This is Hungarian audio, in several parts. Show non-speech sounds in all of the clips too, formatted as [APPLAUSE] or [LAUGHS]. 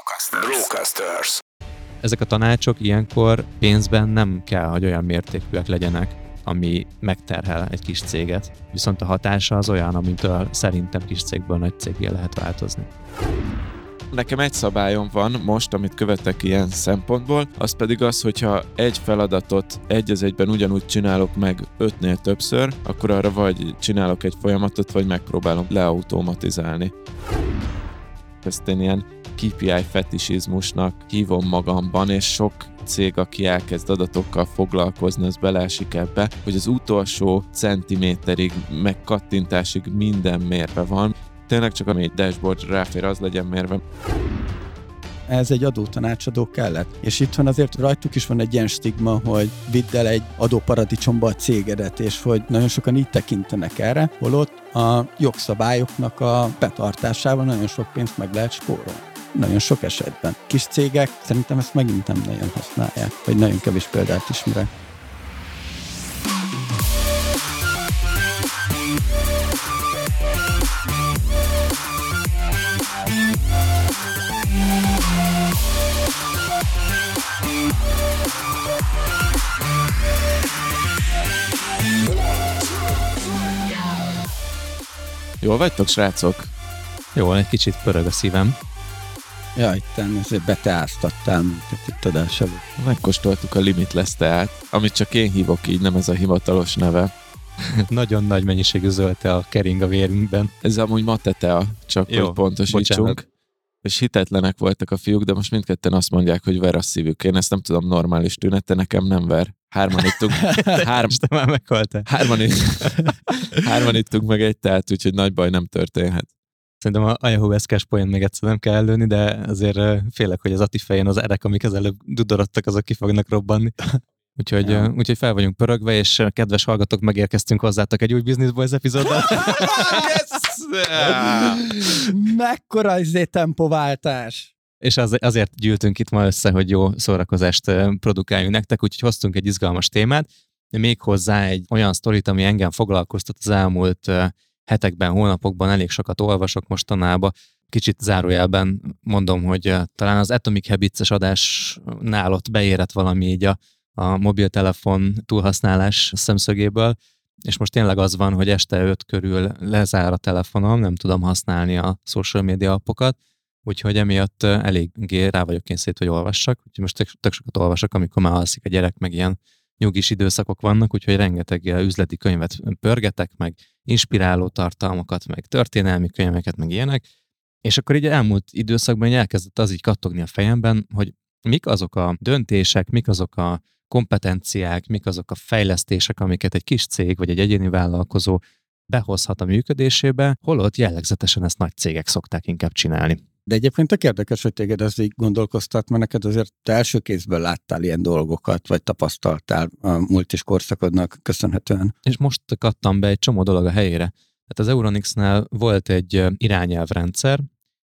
Brocasters. Brocasters. Ezek a tanácsok ilyenkor pénzben nem kell, hogy olyan mértékűek legyenek, ami megterhel egy kis céget, viszont a hatása az olyan, amitől szerintem kis cégből nagy cégé lehet változni. Nekem egy szabályom van most, amit követek ilyen szempontból, az pedig az, hogyha egy feladatot egy az egyben ugyanúgy csinálok meg ötnél többször, akkor arra vagy csinálok egy folyamatot, vagy megpróbálom leautomatizálni. Ezt én ilyen KPI fetisizmusnak hívom magamban, és sok cég, aki elkezd adatokkal foglalkozni, az beleesik ebbe, hogy az utolsó centiméterig, meg kattintásig minden mérve van. Tényleg csak ami egy dashboard ráfér, az legyen mérve ez egy adótanácsadó kellett. És itthon azért rajtuk is van egy ilyen stigma, hogy vidd el egy adóparadicsomba a cégedet, és hogy nagyon sokan így tekintenek erre, holott a jogszabályoknak a betartásával nagyon sok pénzt meg lehet spórolni nagyon sok esetben. Kis cégek szerintem ezt megint nem nagyon használják, vagy nagyon kevés példát ismerek. Jól vagytok, srácok? Jó, egy kicsit pörög a szívem. Ja, itt ezért beteáztattál minket itt adás előtt. Megkóstoltuk a Limitless teát, amit csak én hívok így, nem ez a hivatalos neve. [LAUGHS] Nagyon nagy mennyiségű zöld a kering a vérünkben. Ez amúgy matetea, csak Jó, hogy pontosítsunk. Bocsánat. És hitetlenek voltak a fiúk, de most mindketten azt mondják, hogy ver a szívük. Én ezt nem tudom normális tünete, nekem nem ver. Hárman ittunk. [LAUGHS] Három, már meghaltál. Hárman, itt, [LAUGHS] hárman ittunk meg egy teát, úgyhogy nagy baj nem történhet. Szerintem a eszkás poén még egyszer nem kell előni, de azért félek, hogy az Ati fején az erek, amik az előbb dudorodtak, azok ki fognak robbanni. [LAUGHS] Úgyhogy, ja. úgyhogy fel vagyunk pörögve, és kedves hallgatók, megérkeztünk hozzátok egy új Business Boys epizóddal. [LAUGHS] Mekkora izé tempováltás! És az, azért gyűltünk itt ma össze, hogy jó szórakozást produkáljunk nektek, úgyhogy hoztunk egy izgalmas témát, még hozzá egy olyan sztorit, ami engem foglalkoztat az elmúlt hetekben, hónapokban elég sokat olvasok mostanában. Kicsit zárójelben mondom, hogy talán az Atomic Habits-es adásnál ott beérett valami így a, a mobiltelefon túlhasználás szemszögéből, és most tényleg az van, hogy este 5 körül lezár a telefonom, nem tudom használni a social media appokat, úgyhogy emiatt eléggé rá vagyok kényszerít, hogy olvassak, úgyhogy most tök, tök sokat olvasok, amikor már alszik a gyerek, meg ilyen nyugis időszakok vannak, úgyhogy rengeteg üzleti könyvet pörgetek, meg inspiráló tartalmakat, meg történelmi könyveket, meg ilyenek, és akkor így elmúlt időszakban elkezdett az így kattogni a fejemben, hogy mik azok a döntések, mik azok a kompetenciák, mik azok a fejlesztések, amiket egy kis cég vagy egy egyéni vállalkozó behozhat a működésébe, holott jellegzetesen ezt nagy cégek szokták inkább csinálni. De egyébként tök érdekes, hogy téged ez így gondolkoztat, mert neked azért te első kézből láttál ilyen dolgokat, vagy tapasztaltál a múlt is korszakodnak köszönhetően. És most kattam be egy csomó dolog a helyére. Hát az Euronix-nál volt egy irányelvrendszer,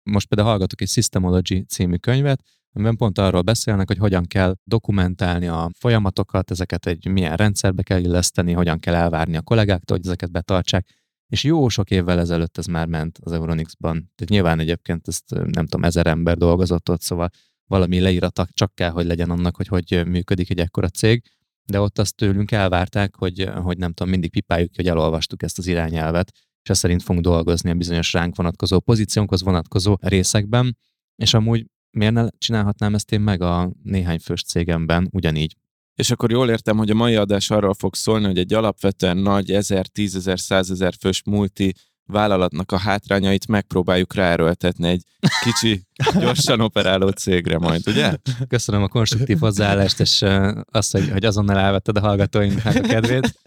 most például hallgatok egy Systemology című könyvet, amiben pont arról beszélnek, hogy hogyan kell dokumentálni a folyamatokat, ezeket egy milyen rendszerbe kell illeszteni, hogyan kell elvárni a kollégáktól, hogy ezeket betartsák és jó sok évvel ezelőtt ez már ment az Euronixban. Tehát nyilván egyébként ezt nem tudom, ezer ember dolgozott ott, szóval valami leíratak csak kell, hogy legyen annak, hogy hogy működik egy ekkora cég, de ott azt tőlünk elvárták, hogy, hogy nem tudom, mindig pipáljuk, hogy elolvastuk ezt az irányelvet, és ezt szerint fogunk dolgozni a bizonyos ránk vonatkozó pozíciónkhoz vonatkozó részekben, és amúgy miért ne csinálhatnám ezt én meg a néhány fős cégemben ugyanígy? És akkor jól értem, hogy a mai adás arról fog szólni, hogy egy alapvetően nagy 1000, 10.000, 100.000 fős multi vállalatnak a hátrányait megpróbáljuk ráerőltetni egy kicsi, [LAUGHS] gyorsan operáló cégre majd, ugye? Köszönöm a konstruktív hozzáállást, és azt, hogy, hogy azonnal elvetted a hallgatóinknak a kedvét.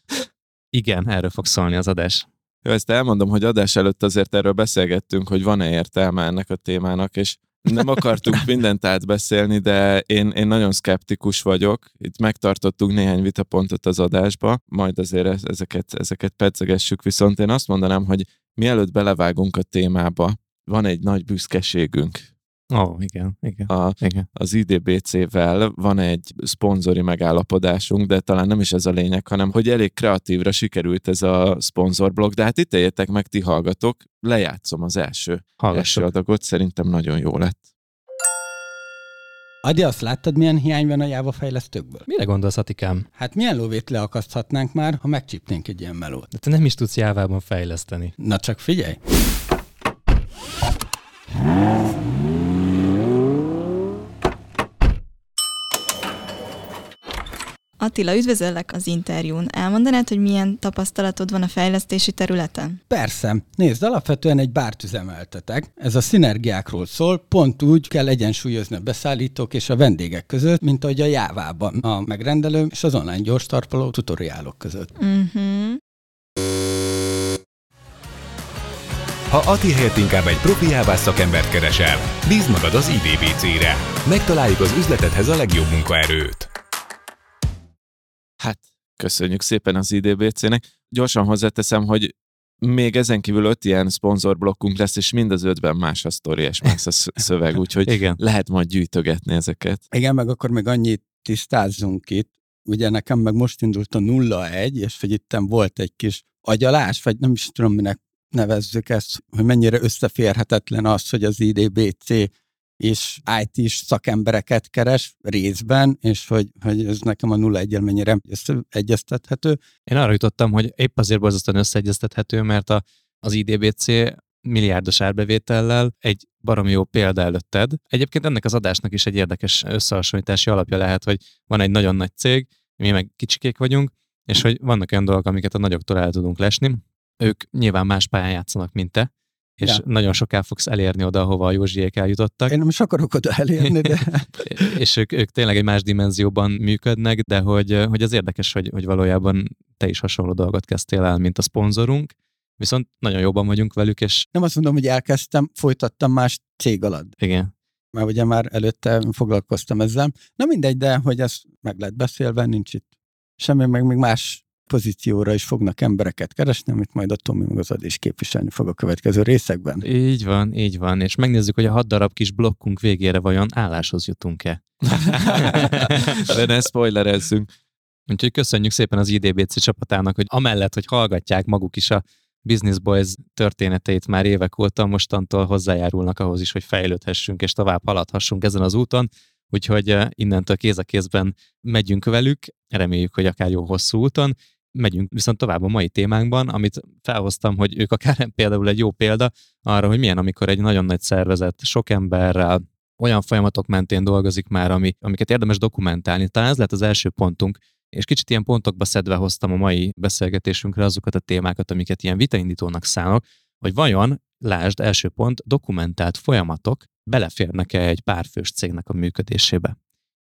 Igen, erről fog szólni az adás. Jó, ezt elmondom, hogy adás előtt azért erről beszélgettünk, hogy van-e értelme ennek a témának, és nem akartunk mindent átbeszélni, de én, én nagyon szkeptikus vagyok. Itt megtartottunk néhány vitapontot az adásba, majd azért ezeket, ezeket pedzegessük, viszont én azt mondanám, hogy mielőtt belevágunk a témába, van egy nagy büszkeségünk. Ó, oh, igen, igen, a, igen. Az IDBC-vel van egy szponzori megállapodásunk, de talán nem is ez a lényeg, hanem hogy elég kreatívra sikerült ez a szponzorblog, de hát itt éljetek meg, ti hallgatok, lejátszom az első, első adagot, szerintem nagyon jó lett. Adi, azt láttad, milyen hiány van a Java fejlesztőkből? Mire gondolsz, Atikám? Hát milyen lóvét leakaszthatnánk már, ha megcsípnénk egy ilyen melót? De te nem is tudsz Jávában fejleszteni. Na csak figyelj! Attila, üdvözöllek az interjún. Elmondanád, hogy milyen tapasztalatod van a fejlesztési területen? Persze. Nézd, alapvetően egy bárt üzemeltetek. Ez a szinergiákról szól, pont úgy kell egyensúlyozni a beszállítók és a vendégek között, mint ahogy a Jávában a megrendelő és az online gyors tarpoló tutoriálok között. Uh-huh. Ha Ati helyett inkább egy profi Java szakembert keresel, bízd magad az IDBC-re. Megtaláljuk az üzletedhez a legjobb munkaerőt. Hát, köszönjük szépen az IDBC-nek. Gyorsan hozzáteszem, hogy még ezen kívül öt ilyen szponzorblokkunk lesz, és mind az ötben más a sztori és más a szöveg, [LAUGHS] úgyhogy Igen. lehet majd gyűjtögetni ezeket. Igen, meg akkor még annyit tisztázzunk itt. Ugye nekem meg most indult a 0-1, és hogy itt volt egy kis agyalás, vagy nem is tudom, minek nevezzük ezt, hogy mennyire összeférhetetlen az, hogy az IDBC és IT-s szakembereket keres részben, és hogy, hogy ez nekem a 0 1 mennyire összeegyeztethető. Én arra jutottam, hogy épp azért borzasztóan összeegyeztethető, mert a, az IDBC milliárdos árbevétellel egy baromi jó példa előtted. Egyébként ennek az adásnak is egy érdekes összehasonlítási alapja lehet, hogy van egy nagyon nagy cég, mi meg kicsikék vagyunk, és hogy vannak olyan dolgok, amiket a nagyoktól el tudunk lesni. Ők nyilván más pályán játszanak, mint te, és ja. nagyon soká fogsz elérni oda, ahova a Józsiék eljutottak. Én nem is akarok oda elérni, de... [LAUGHS] és ők, ők tényleg egy más dimenzióban működnek, de hogy, hogy az érdekes, hogy, hogy valójában te is hasonló dolgot kezdtél el, mint a szponzorunk, viszont nagyon jobban vagyunk velük, és... Nem azt mondom, hogy elkezdtem, folytattam más cég alatt. Igen. Mert ugye már előtte foglalkoztam ezzel. Na mindegy, de hogy ez meg lehet beszélve, nincs itt semmi, meg még más pozícióra is fognak embereket keresni, amit majd a Tomi meg az Adi is képviselni fog a következő részekben. Így van, így van, és megnézzük, hogy a hat darab kis blokkunk végére vajon álláshoz jutunk-e. [LAUGHS] De ne spoilerezzünk. Úgyhogy köszönjük szépen az IDBC csapatának, hogy amellett, hogy hallgatják maguk is a Business Boys történeteit már évek óta, mostantól hozzájárulnak ahhoz is, hogy fejlődhessünk és tovább haladhassunk ezen az úton. Úgyhogy innentől kéz a kézben megyünk velük, reméljük, hogy akár jó hosszú úton, megyünk viszont tovább a mai témánkban, amit felhoztam, hogy ők akár [LAUGHS] például egy jó példa arra, hogy milyen, amikor egy nagyon nagy szervezet sok emberrel olyan folyamatok mentén dolgozik már, ami, amiket érdemes dokumentálni. Talán ez lett az első pontunk, és kicsit ilyen pontokba szedve hoztam a mai beszélgetésünkre azokat a témákat, amiket ilyen vitaindítónak szánok, hogy vajon, lásd, első pont, dokumentált folyamatok beleférnek-e egy párfős cégnek a működésébe.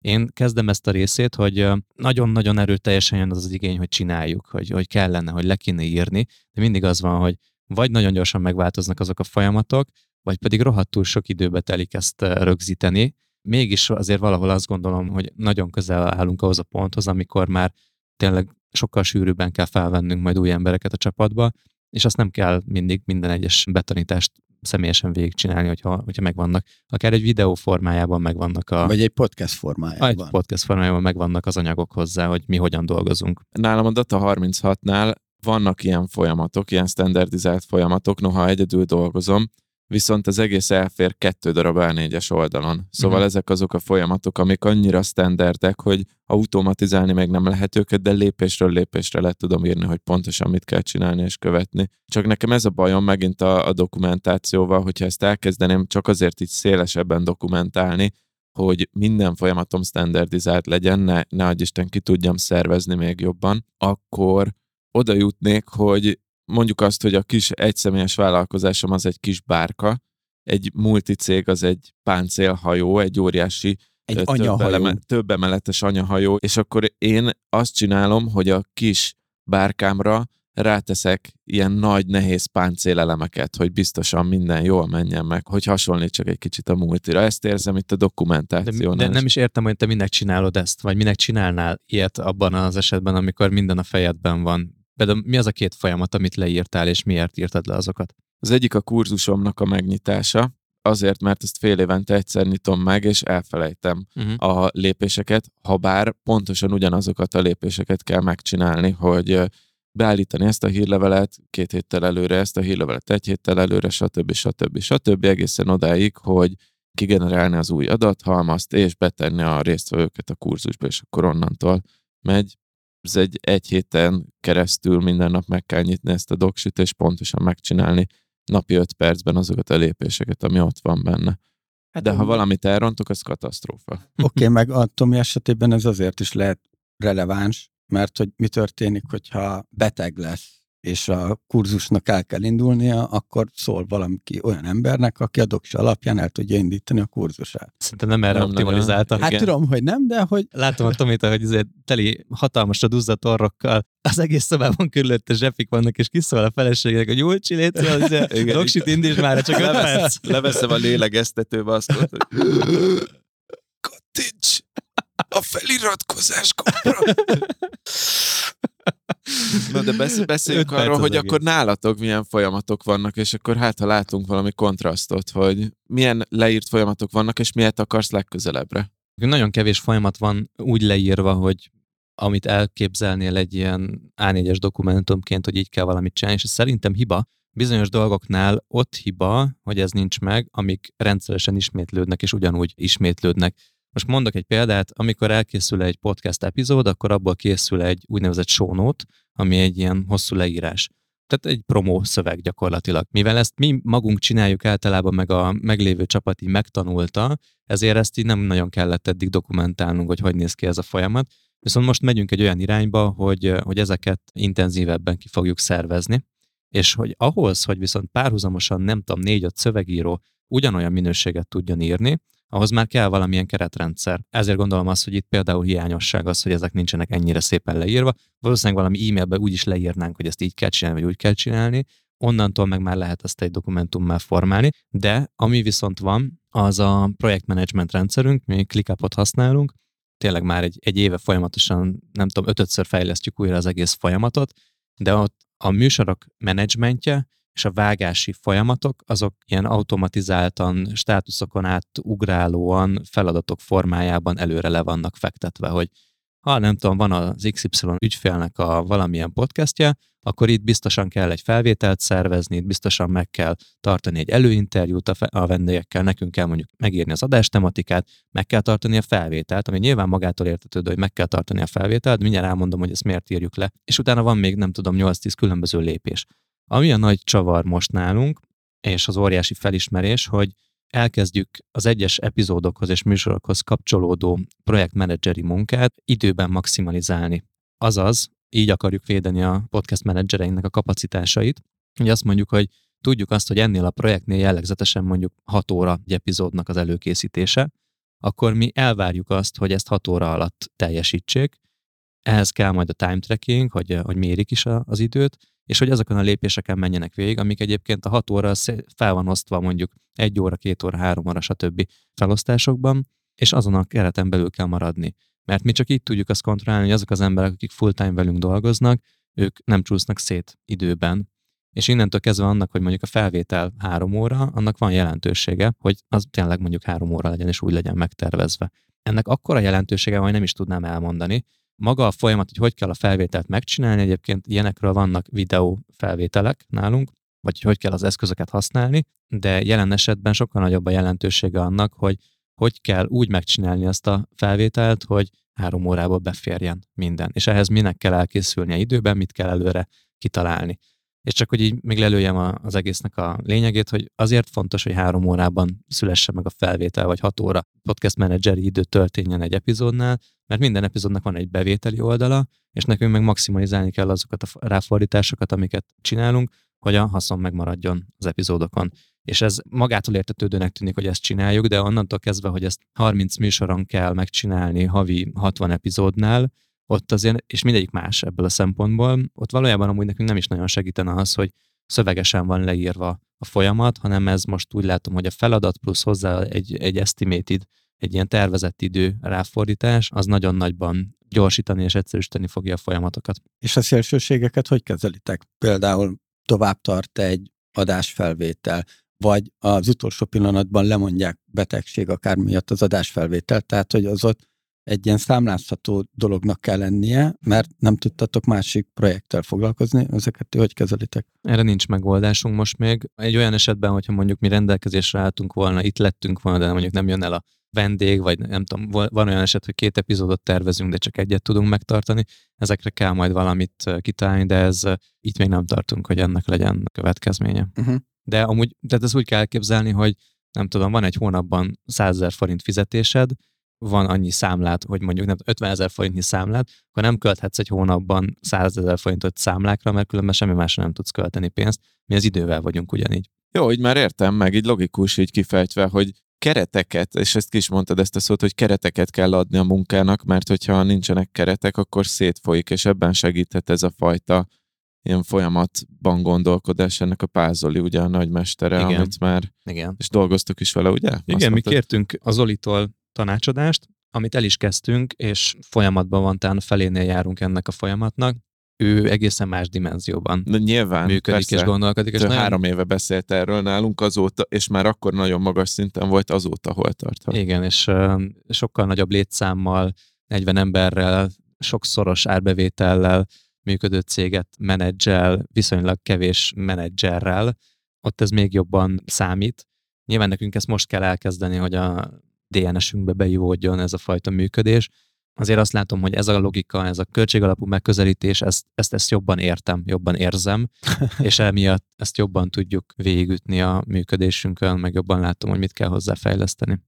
Én kezdem ezt a részét, hogy nagyon-nagyon erőteljesen jön az az igény, hogy csináljuk, hogy, hogy kellene, hogy le kéne írni, de mindig az van, hogy vagy nagyon gyorsan megváltoznak azok a folyamatok, vagy pedig rohadtul sok időbe telik ezt rögzíteni. Mégis azért valahol azt gondolom, hogy nagyon közel állunk ahhoz a ponthoz, amikor már tényleg sokkal sűrűbben kell felvennünk majd új embereket a csapatba, és azt nem kell mindig minden egyes betanítást személyesen végigcsinálni, hogyha, hogyha megvannak. Akár egy videó formájában megvannak a... Vagy egy podcast formájában. Egy podcast formájában megvannak az anyagok hozzá, hogy mi hogyan dolgozunk. Nálam a Data 36-nál vannak ilyen folyamatok, ilyen standardizált folyamatok, noha egyedül dolgozom, viszont az egész elfér kettő darab A4-es oldalon. Szóval uh-huh. ezek azok a folyamatok, amik annyira standardek, hogy automatizálni meg nem lehet őket, de lépésről lépésre le tudom írni, hogy pontosan mit kell csinálni és követni. Csak nekem ez a bajom megint a, a dokumentációval, hogyha ezt elkezdeném csak azért így szélesebben dokumentálni, hogy minden folyamatom standardizált legyen, ne, ne Isten ki tudjam szervezni még jobban, akkor oda jutnék, hogy mondjuk azt, hogy a kis egyszemélyes vállalkozásom az egy kis bárka, egy multicég az egy páncélhajó, egy óriási egy több, anyahajó. eleme, több emeletes anyahajó, és akkor én azt csinálom, hogy a kis bárkámra ráteszek ilyen nagy, nehéz páncélelemeket, hogy biztosan minden jól menjen meg, hogy hasonlítsak egy kicsit a multira. Ezt érzem itt a dokumentációnál. De, de nem is értem, hogy te minek csinálod ezt, vagy minek csinálnál ilyet abban az esetben, amikor minden a fejedben van. Például mi az a két folyamat, amit leírtál, és miért írtad le azokat? Az egyik a kurzusomnak a megnyitása, azért, mert ezt fél évente egyszer nyitom meg, és elfelejtem uh-huh. a lépéseket, ha bár pontosan ugyanazokat a lépéseket kell megcsinálni, hogy beállítani ezt a hírlevelet két héttel előre, ezt a hírlevelet egy héttel előre, stb. stb. stb. egészen odáig, hogy kigenerálni az új adathalmazt, és betenni a résztvevőket a kurzusba, és akkor onnantól megy. Ez egy egy héten keresztül minden nap meg kell nyitni ezt a doksit, és pontosan megcsinálni napi öt percben azokat a lépéseket, ami ott van benne. Hát, De ha valamit elrontok, az katasztrófa. [LAUGHS] Oké, okay, meg a Tomi esetében ez azért is lehet releváns, mert hogy mi történik, hogyha beteg lesz, és a kurzusnak el kell indulnia, akkor szól valaki olyan embernek, aki a doksi alapján el tudja indítani a kurzusát. Szerintem nem erre Nem optimalizáltak. Hát Igen. tudom, hogy nem, de hogy Látom a Tomita, hogy azért teli hatalmas a duzzadt orrokkal, az egész szobában körülötte zsepik vannak, és kiszól a feleségének, hogy úgy csiléci, az doksit indítsd már, csak 5 perc. Levesz, leveszem a lélegeztető hogy [LAUGHS] Kattints a feliratkozás gombra. [LAUGHS] Na de besz- beszéljünk arról, hogy egész. akkor nálatok milyen folyamatok vannak, és akkor hát ha látunk valami kontrasztot, hogy milyen leírt folyamatok vannak, és miért akarsz legközelebbre. Nagyon kevés folyamat van úgy leírva, hogy amit elképzelnél egy ilyen A4-es dokumentumként, hogy így kell valamit csinálni, és ez szerintem hiba. Bizonyos dolgoknál ott hiba, hogy ez nincs meg, amik rendszeresen ismétlődnek, és ugyanúgy ismétlődnek. Most mondok egy példát, amikor elkészül egy podcast epizód, akkor abból készül egy úgynevezett show note, ami egy ilyen hosszú leírás. Tehát egy promó szöveg gyakorlatilag. Mivel ezt mi magunk csináljuk általában, meg a meglévő csapat így megtanulta, ezért ezt így nem nagyon kellett eddig dokumentálnunk, hogy hogy néz ki ez a folyamat. Viszont most megyünk egy olyan irányba, hogy, hogy ezeket intenzívebben ki fogjuk szervezni, és hogy ahhoz, hogy viszont párhuzamosan nem tudom, négy-öt szövegíró ugyanolyan minőséget tudjon írni, ahhoz már kell valamilyen keretrendszer. Ezért gondolom azt, hogy itt például hiányosság az, hogy ezek nincsenek ennyire szépen leírva. Valószínűleg valami e-mailben úgy is leírnánk, hogy ezt így kell csinálni, vagy úgy kell csinálni, onnantól meg már lehet ezt egy dokumentummal formálni, de ami viszont van, az a projektmenedzsment rendszerünk, mi ClickUp-ot használunk, tényleg már egy, egy éve folyamatosan, nem tudom, ötödször fejlesztjük újra az egész folyamatot, de ott a műsorok menedzsmentje és a vágási folyamatok, azok ilyen automatizáltan, státuszokon át ugrálóan, feladatok formájában előre le vannak fektetve, hogy ha nem tudom, van az XY ügyfélnek a valamilyen podcastja, akkor itt biztosan kell egy felvételt szervezni, itt biztosan meg kell tartani egy előinterjút a, fe- a vendégekkel, nekünk kell mondjuk megírni az adástematikát, meg kell tartani a felvételt, ami nyilván magától értetődő, hogy meg kell tartani a felvételt, mindjárt elmondom, hogy ezt miért írjuk le. És utána van még, nem tudom, 8-10 különböző lépés. Ami a nagy csavar most nálunk, és az óriási felismerés, hogy elkezdjük az egyes epizódokhoz és műsorokhoz kapcsolódó projektmenedzseri munkát időben maximalizálni. Azaz, így akarjuk védeni a podcast menedzsereinknek a kapacitásait, hogy azt mondjuk, hogy tudjuk azt, hogy ennél a projektnél jellegzetesen mondjuk 6 óra egy epizódnak az előkészítése, akkor mi elvárjuk azt, hogy ezt 6 óra alatt teljesítsék, ehhez kell majd a time tracking, hogy, hogy mérik is az időt, és hogy azokon a lépéseken menjenek végig, amik egyébként a 6 óra fel van osztva mondjuk 1 óra, 2 óra, 3 óra, stb. felosztásokban, és azon a kereten belül kell maradni. Mert mi csak így tudjuk azt kontrollálni, hogy azok az emberek, akik full-time velünk dolgoznak, ők nem csúsznak szét időben. És innentől kezdve annak, hogy mondjuk a felvétel három óra, annak van jelentősége, hogy az tényleg mondjuk három óra legyen, és úgy legyen megtervezve. Ennek akkora jelentősége, hogy nem is tudnám elmondani. Maga a folyamat, hogy hogy kell a felvételt megcsinálni, egyébként ilyenekről vannak videó felvételek nálunk, vagy hogy kell az eszközöket használni, de jelen esetben sokkal nagyobb a jelentősége annak, hogy hogy kell úgy megcsinálni ezt a felvételt, hogy három órába beférjen minden. És ehhez minek kell elkészülnie időben, mit kell előre kitalálni. És csak hogy így még lelőjem az egésznek a lényegét, hogy azért fontos, hogy három órában szülesse meg a felvétel, vagy hat óra podcast menedzseri idő történjen egy epizódnál, mert minden epizódnak van egy bevételi oldala, és nekünk meg maximalizálni kell azokat a ráfordításokat, amiket csinálunk, hogy a haszon megmaradjon az epizódokon. És ez magától értetődőnek tűnik, hogy ezt csináljuk, de onnantól kezdve, hogy ezt 30 műsoron kell megcsinálni havi 60 epizódnál, ott azért, és mindegyik más ebből a szempontból, ott valójában amúgy nekünk nem is nagyon segítene az, hogy szövegesen van leírva a folyamat, hanem ez most úgy látom, hogy a feladat plusz hozzá egy, egy estimated, egy ilyen tervezett idő ráfordítás, az nagyon nagyban gyorsítani és egyszerűsíteni fogja a folyamatokat. És a szélsőségeket hogy kezelitek? Például tovább tart egy adásfelvétel, vagy az utolsó pillanatban lemondják betegség akár miatt az adásfelvételt, tehát hogy az ott egy ilyen számlázható dolognak kell lennie, mert nem tudtatok másik projekttel foglalkozni, ezeket ti hogy kezelitek? Erre nincs megoldásunk most még. Egy olyan esetben, hogyha mondjuk mi rendelkezésre álltunk volna, itt lettünk volna, de mondjuk nem jön el a vendég, vagy nem tudom, van olyan eset, hogy két epizódot tervezünk, de csak egyet tudunk megtartani. Ezekre kell majd valamit kitalálni, de ez itt még nem tartunk, hogy ennek legyen következménye. Uh-huh. De amúgy, tehát ezt úgy kell elképzelni, hogy nem tudom, van egy hónapban 100 ezer forint fizetésed, van annyi számlát, hogy mondjuk nem 50 ezer forintnyi számlát, akkor nem költhetsz egy hónapban 100 ezer forintot számlákra, mert különben semmi másra nem tudsz költeni pénzt. Mi az idővel vagyunk ugyanígy. Jó, így már értem meg, így logikus így kifejtve, hogy kereteket, és ezt ki is mondtad ezt a szót, hogy kereteket kell adni a munkának, mert hogyha nincsenek keretek, akkor szétfolyik, és ebben segíthet ez a fajta ilyen folyamatban gondolkodás ennek a Pázoli, ugye a nagymestere, Igen. amit már, Igen. és dolgoztuk is vele, ugye? Igen, Azt mi mondtad? kértünk az Olitól tanácsadást, amit el is kezdtünk, és folyamatban van, tehát felénél járunk ennek a folyamatnak. Ő egészen más dimenzióban De nyilván, működik persze. és gondolkodik. És nagyon... Három éve beszélt erről nálunk azóta, és már akkor nagyon magas szinten volt azóta, hol tart. Igen, és uh, sokkal nagyobb létszámmal, 40 emberrel, sokszoros árbevétellel működő céget menedzsel, viszonylag kevés menedzserrel, ott ez még jobban számít. Nyilván nekünk ezt most kell elkezdeni, hogy a DNS-ünkbe beivódjon ez a fajta működés. Azért azt látom, hogy ez a logika, ez a költségalapú megközelítés, ezt, ezt, ezt jobban értem, jobban érzem, [LAUGHS] és emiatt ezt jobban tudjuk végigütni a működésünkön, meg jobban látom, hogy mit kell hozzáfejleszteni.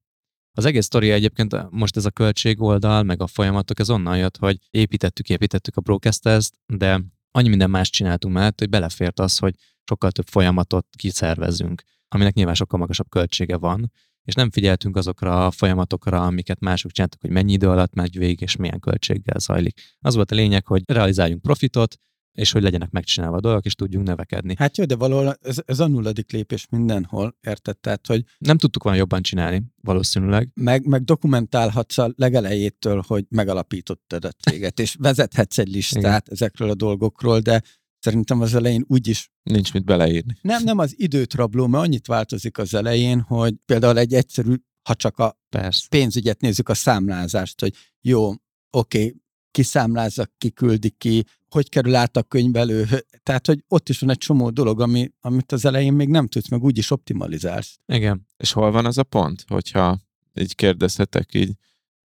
Az egész sztori egyébként most ez a költségoldal, meg a folyamatok, ez onnan jött, hogy építettük, építettük a broadcast de annyi minden más csináltunk mellett, hogy belefért az, hogy sokkal több folyamatot kiszervezünk, aminek nyilván sokkal magasabb költsége van, és nem figyeltünk azokra a folyamatokra, amiket mások csináltak, hogy mennyi idő alatt megy végig, és milyen költséggel zajlik. Az volt a lényeg, hogy realizáljunk profitot, és hogy legyenek megcsinálva a dolgok, és tudjunk növekedni. Hát jó, de valahol ez, ez a nulladik lépés mindenhol, érted? Tehát, hogy nem tudtuk volna jobban csinálni, valószínűleg. Meg, meg dokumentálhatsz a legelejétől, hogy megalapítottad a céget, és vezethetsz egy listát Igen. ezekről a dolgokról, de szerintem az elején úgyis... Nincs mit beleírni. Nem, nem az időt rabló, mert annyit változik az elején, hogy például egy egyszerű, ha csak a Persze. pénzügyet nézzük, a számlázást, hogy jó, oké, okay, kiszámlázza, kiküldi ki, hogy kerül át a könyvelő. Tehát, hogy ott is van egy csomó dolog, ami, amit az elején még nem tudsz, meg úgyis optimalizálsz. Igen. És hol van az a pont, hogyha így kérdezhetek így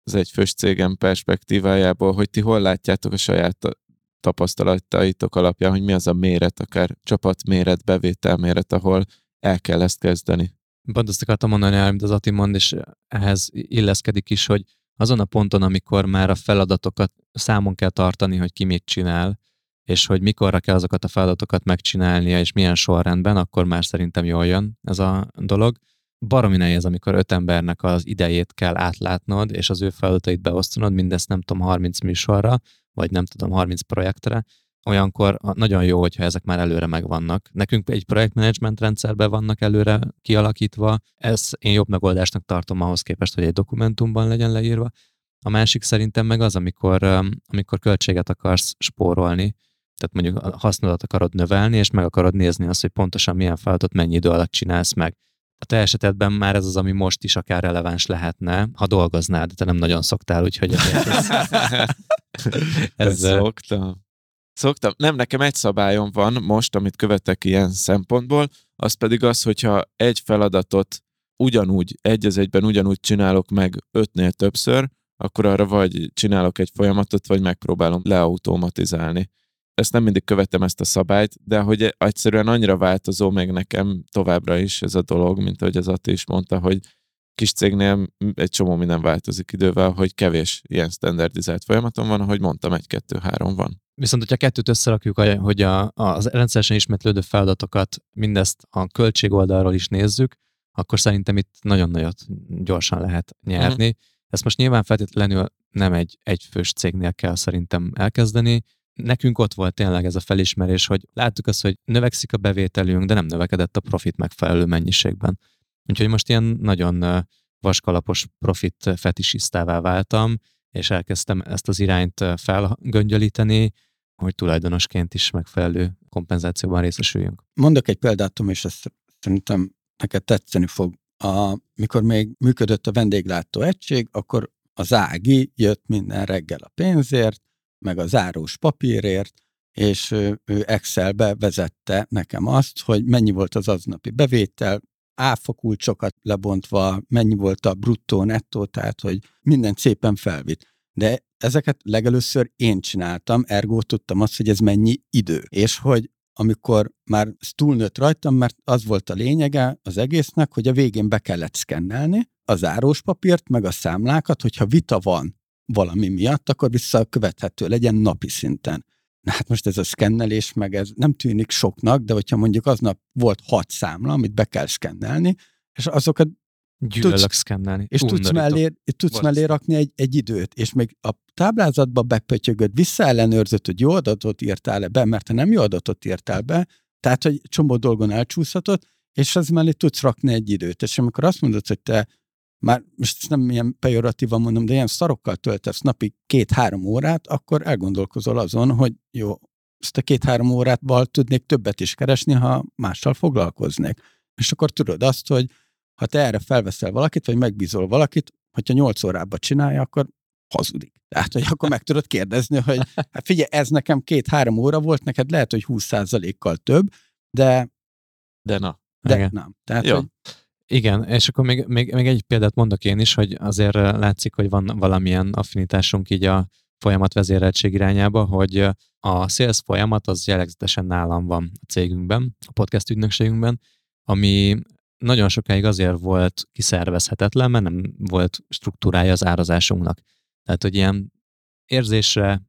az egyfős cégem perspektívájából, hogy ti hol látjátok a saját tapasztalataitok alapján, hogy mi az a méret, akár csapatméret, bevételméret, ahol el kell ezt kezdeni. Pont azt akartam mondani, amit az Ati mond, és ehhez illeszkedik is, hogy azon a ponton, amikor már a feladatokat számon kell tartani, hogy ki mit csinál, és hogy mikorra kell azokat a feladatokat megcsinálnia, és milyen sorrendben, akkor már szerintem jól jön ez a dolog. Baromi nehéz, amikor öt embernek az idejét kell átlátnod, és az ő feladatait beosztanod, mindezt nem tudom 30 műsorra, vagy nem tudom 30 projektre, olyankor nagyon jó, hogyha ezek már előre megvannak. Nekünk egy projektmenedzsment rendszerben vannak előre kialakítva, ez én jobb megoldásnak tartom ahhoz képest, hogy egy dokumentumban legyen leírva. A másik szerintem meg az, amikor, amikor költséget akarsz spórolni, tehát mondjuk a hasznodat akarod növelni, és meg akarod nézni azt, hogy pontosan milyen feladatot mennyi idő alatt csinálsz meg. A te esetedben már ez az, ami most is akár releváns lehetne, ha dolgoznád, de te nem nagyon szoktál, úgyhogy ez, [LAUGHS] ez, szoktam. Szoktam. Nem, nekem egy szabályom van most, amit követek ilyen szempontból, az pedig az, hogyha egy feladatot ugyanúgy, egy az egyben ugyanúgy csinálok meg ötnél többször, akkor arra vagy csinálok egy folyamatot, vagy megpróbálom leautomatizálni. Ezt nem mindig követem ezt a szabályt, de hogy egyszerűen annyira változó meg nekem továbbra is ez a dolog, mint ahogy az Ati is mondta, hogy kis cégnél egy csomó minden változik idővel, hogy kevés ilyen standardizált folyamaton van, ahogy mondtam, egy-kettő-három van. Viszont, hogyha kettőt összerakjuk, hogy a, az rendszeresen ismétlődő feladatokat mindezt a költség oldalról is nézzük, akkor szerintem itt nagyon nagyot gyorsan lehet nyerni. Uh-huh. Ezt most nyilván feltétlenül nem egy egyfős cégnél kell szerintem elkezdeni. Nekünk ott volt tényleg ez a felismerés, hogy láttuk azt, hogy növekszik a bevételünk, de nem növekedett a profit megfelelő mennyiségben. Úgyhogy most ilyen nagyon vaskalapos profit fetisisztává váltam, és elkezdtem ezt az irányt felgöngyölíteni, hogy tulajdonosként is megfelelő kompenzációban részesüljünk. Mondok egy példát, és ezt szerintem neked tetszeni fog. A, mikor még működött a vendéglátó egység, akkor az Ági jött minden reggel a pénzért, meg a zárós papírért, és ő Excelbe vezette nekem azt, hogy mennyi volt az aznapi bevétel, áfakulcsokat lebontva, mennyi volt a bruttó, nettó, tehát hogy minden szépen felvitt. De ezeket legelőször én csináltam, ergo tudtam azt, hogy ez mennyi idő. És hogy amikor már túlnőtt rajtam, mert az volt a lényege az egésznek, hogy a végén be kellett szkennelni a zárós papírt, meg a számlákat, hogyha vita van valami miatt, akkor visszakövethető legyen napi szinten. Na hát most ez a szkennelés, meg ez nem tűnik soknak, de hogyha mondjuk aznap volt hat számla, amit be kell szkennelni, és azokat Gyűlölök tudsz, szkennelni. És tudsz mellé, tudsz mellé rakni egy, egy időt, és még a táblázatba bepötyögöd, visszaellenőrzött, hogy jó adatot írtál-e be, mert ha nem jó adatot írtál be, tehát, hogy csomó dolgon elcsúszhatott, és az mellé tudsz rakni egy időt. És amikor azt mondod, hogy te már most nem ilyen pejoratívan mondom, de ilyen szarokkal töltesz napi két-három órát, akkor elgondolkozol azon, hogy jó, ezt a két-három órátval tudnék többet is keresni, ha mással foglalkoznék. És akkor tudod azt, hogy ha te erre felveszel valakit, vagy megbízol valakit, hogyha nyolc órában csinálja, akkor hazudik. Tehát, hogy akkor meg tudod kérdezni, hogy hát figyelj, ez nekem két-három óra volt, neked lehet, hogy 20%-kal több, de... De na. De Igen. nem. Tehát, Jó. Hogy... Igen, és akkor még, még, még egy példát mondok én is, hogy azért látszik, hogy van valamilyen affinitásunk így a folyamat vezéreltség irányába, hogy a sales folyamat az jellegzetesen nálam van a cégünkben, a podcast ügynökségünkben, ami nagyon sokáig azért volt kiszervezhetetlen, mert nem volt struktúrája az árazásunknak. Tehát, hogy ilyen érzésre,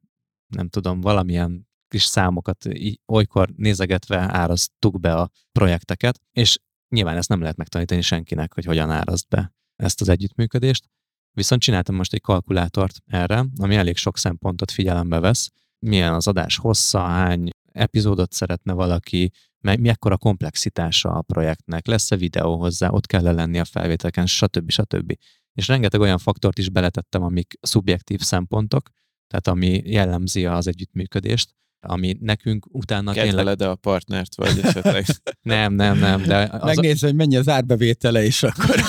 nem tudom, valamilyen kis számokat olykor nézegetve áraztuk be a projekteket, és nyilván ezt nem lehet megtanítani senkinek, hogy hogyan árazd be ezt az együttműködést. Viszont csináltam most egy kalkulátort erre, ami elég sok szempontot figyelembe vesz. Milyen az adás hossza, hány epizódot szeretne valaki, mekkora komplexitása a projektnek, lesz-e videó hozzá, ott kell lenni a felvételken, stb. stb. És rengeteg olyan faktort is beletettem, amik szubjektív szempontok, tehát ami jellemzi az együttműködést, ami nekünk utána Kedveled tényleg... a partnert, vagy esetleg? [LAUGHS] nem, nem, nem. De az... Megnézd, hogy mennyi az árbevétele is akkor. [LAUGHS]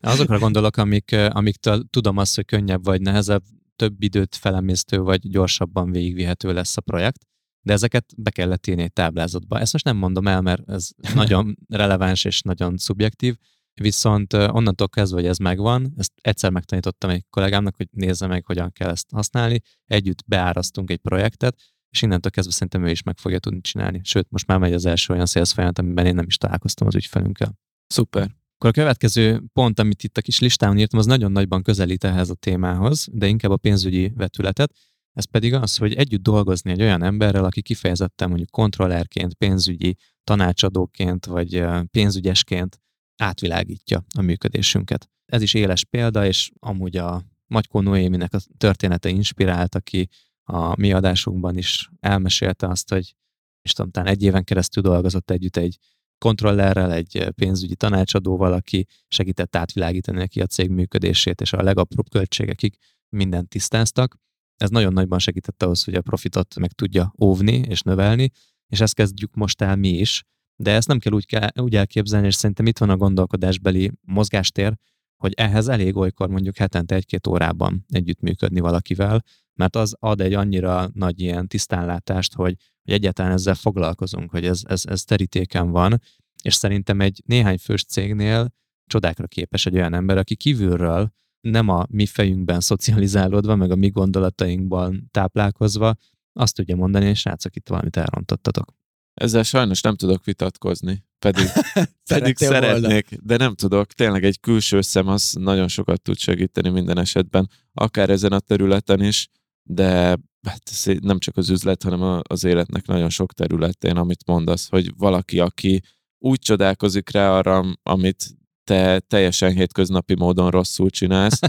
Azokra gondolok, amik, amik tudom azt, hogy könnyebb vagy nehezebb, több időt felemésztő vagy gyorsabban végigvihető lesz a projekt de ezeket be kellett írni egy táblázatba. Ezt most nem mondom el, mert ez [LAUGHS] nagyon releváns és nagyon szubjektív, viszont onnantól kezdve, hogy ez megvan, ezt egyszer megtanítottam egy kollégámnak, hogy nézze meg, hogyan kell ezt használni, együtt beárasztunk egy projektet, és innentől kezdve szerintem ő is meg fogja tudni csinálni. Sőt, most már megy az első olyan sales folyamat, amiben én nem is találkoztam az ügyfelünkkel. Szuper. Akkor a következő pont, amit itt a kis listán írtam, az nagyon nagyban közelít ehhez a témához, de inkább a pénzügyi vetületet. Ez pedig az, hogy együtt dolgozni egy olyan emberrel, aki kifejezetten mondjuk kontrollerként, pénzügyi tanácsadóként vagy pénzügyesként átvilágítja a működésünket. Ez is éles példa, és amúgy a Magykó Noéminek a története inspirált, aki a mi adásunkban is elmesélte azt, hogy és tudom, talán egy éven keresztül dolgozott együtt egy kontrollerrel, egy pénzügyi tanácsadóval, aki segített átvilágítani neki a cég működését, és a legapróbb költségekig mindent tisztáztak ez nagyon nagyban segített ahhoz, hogy a profitot meg tudja óvni és növelni, és ezt kezdjük most el mi is, de ezt nem kell úgy, kell, úgy elképzelni, és szerintem itt van a gondolkodásbeli mozgástér, hogy ehhez elég olykor mondjuk hetente egy-két órában együttműködni valakivel, mert az ad egy annyira nagy ilyen tisztánlátást, hogy, hogy egyáltalán ezzel foglalkozunk, hogy ez, ez, ez terítéken van, és szerintem egy néhány fős cégnél csodákra képes egy olyan ember, aki kívülről nem a mi fejünkben szocializálódva, meg a mi gondolatainkban táplálkozva, azt tudja mondani, és srácok, itt valamit elrontottatok. Ezzel sajnos nem tudok vitatkozni, pedig, [LAUGHS] pedig szeretnék, volna. de nem tudok. Tényleg egy külső szem az nagyon sokat tud segíteni minden esetben, akár ezen a területen is, de hát nem csak az üzlet, hanem az életnek nagyon sok területén, amit mondasz, hogy valaki, aki úgy csodálkozik rá arra, amit te teljesen hétköznapi módon rosszul csinálsz,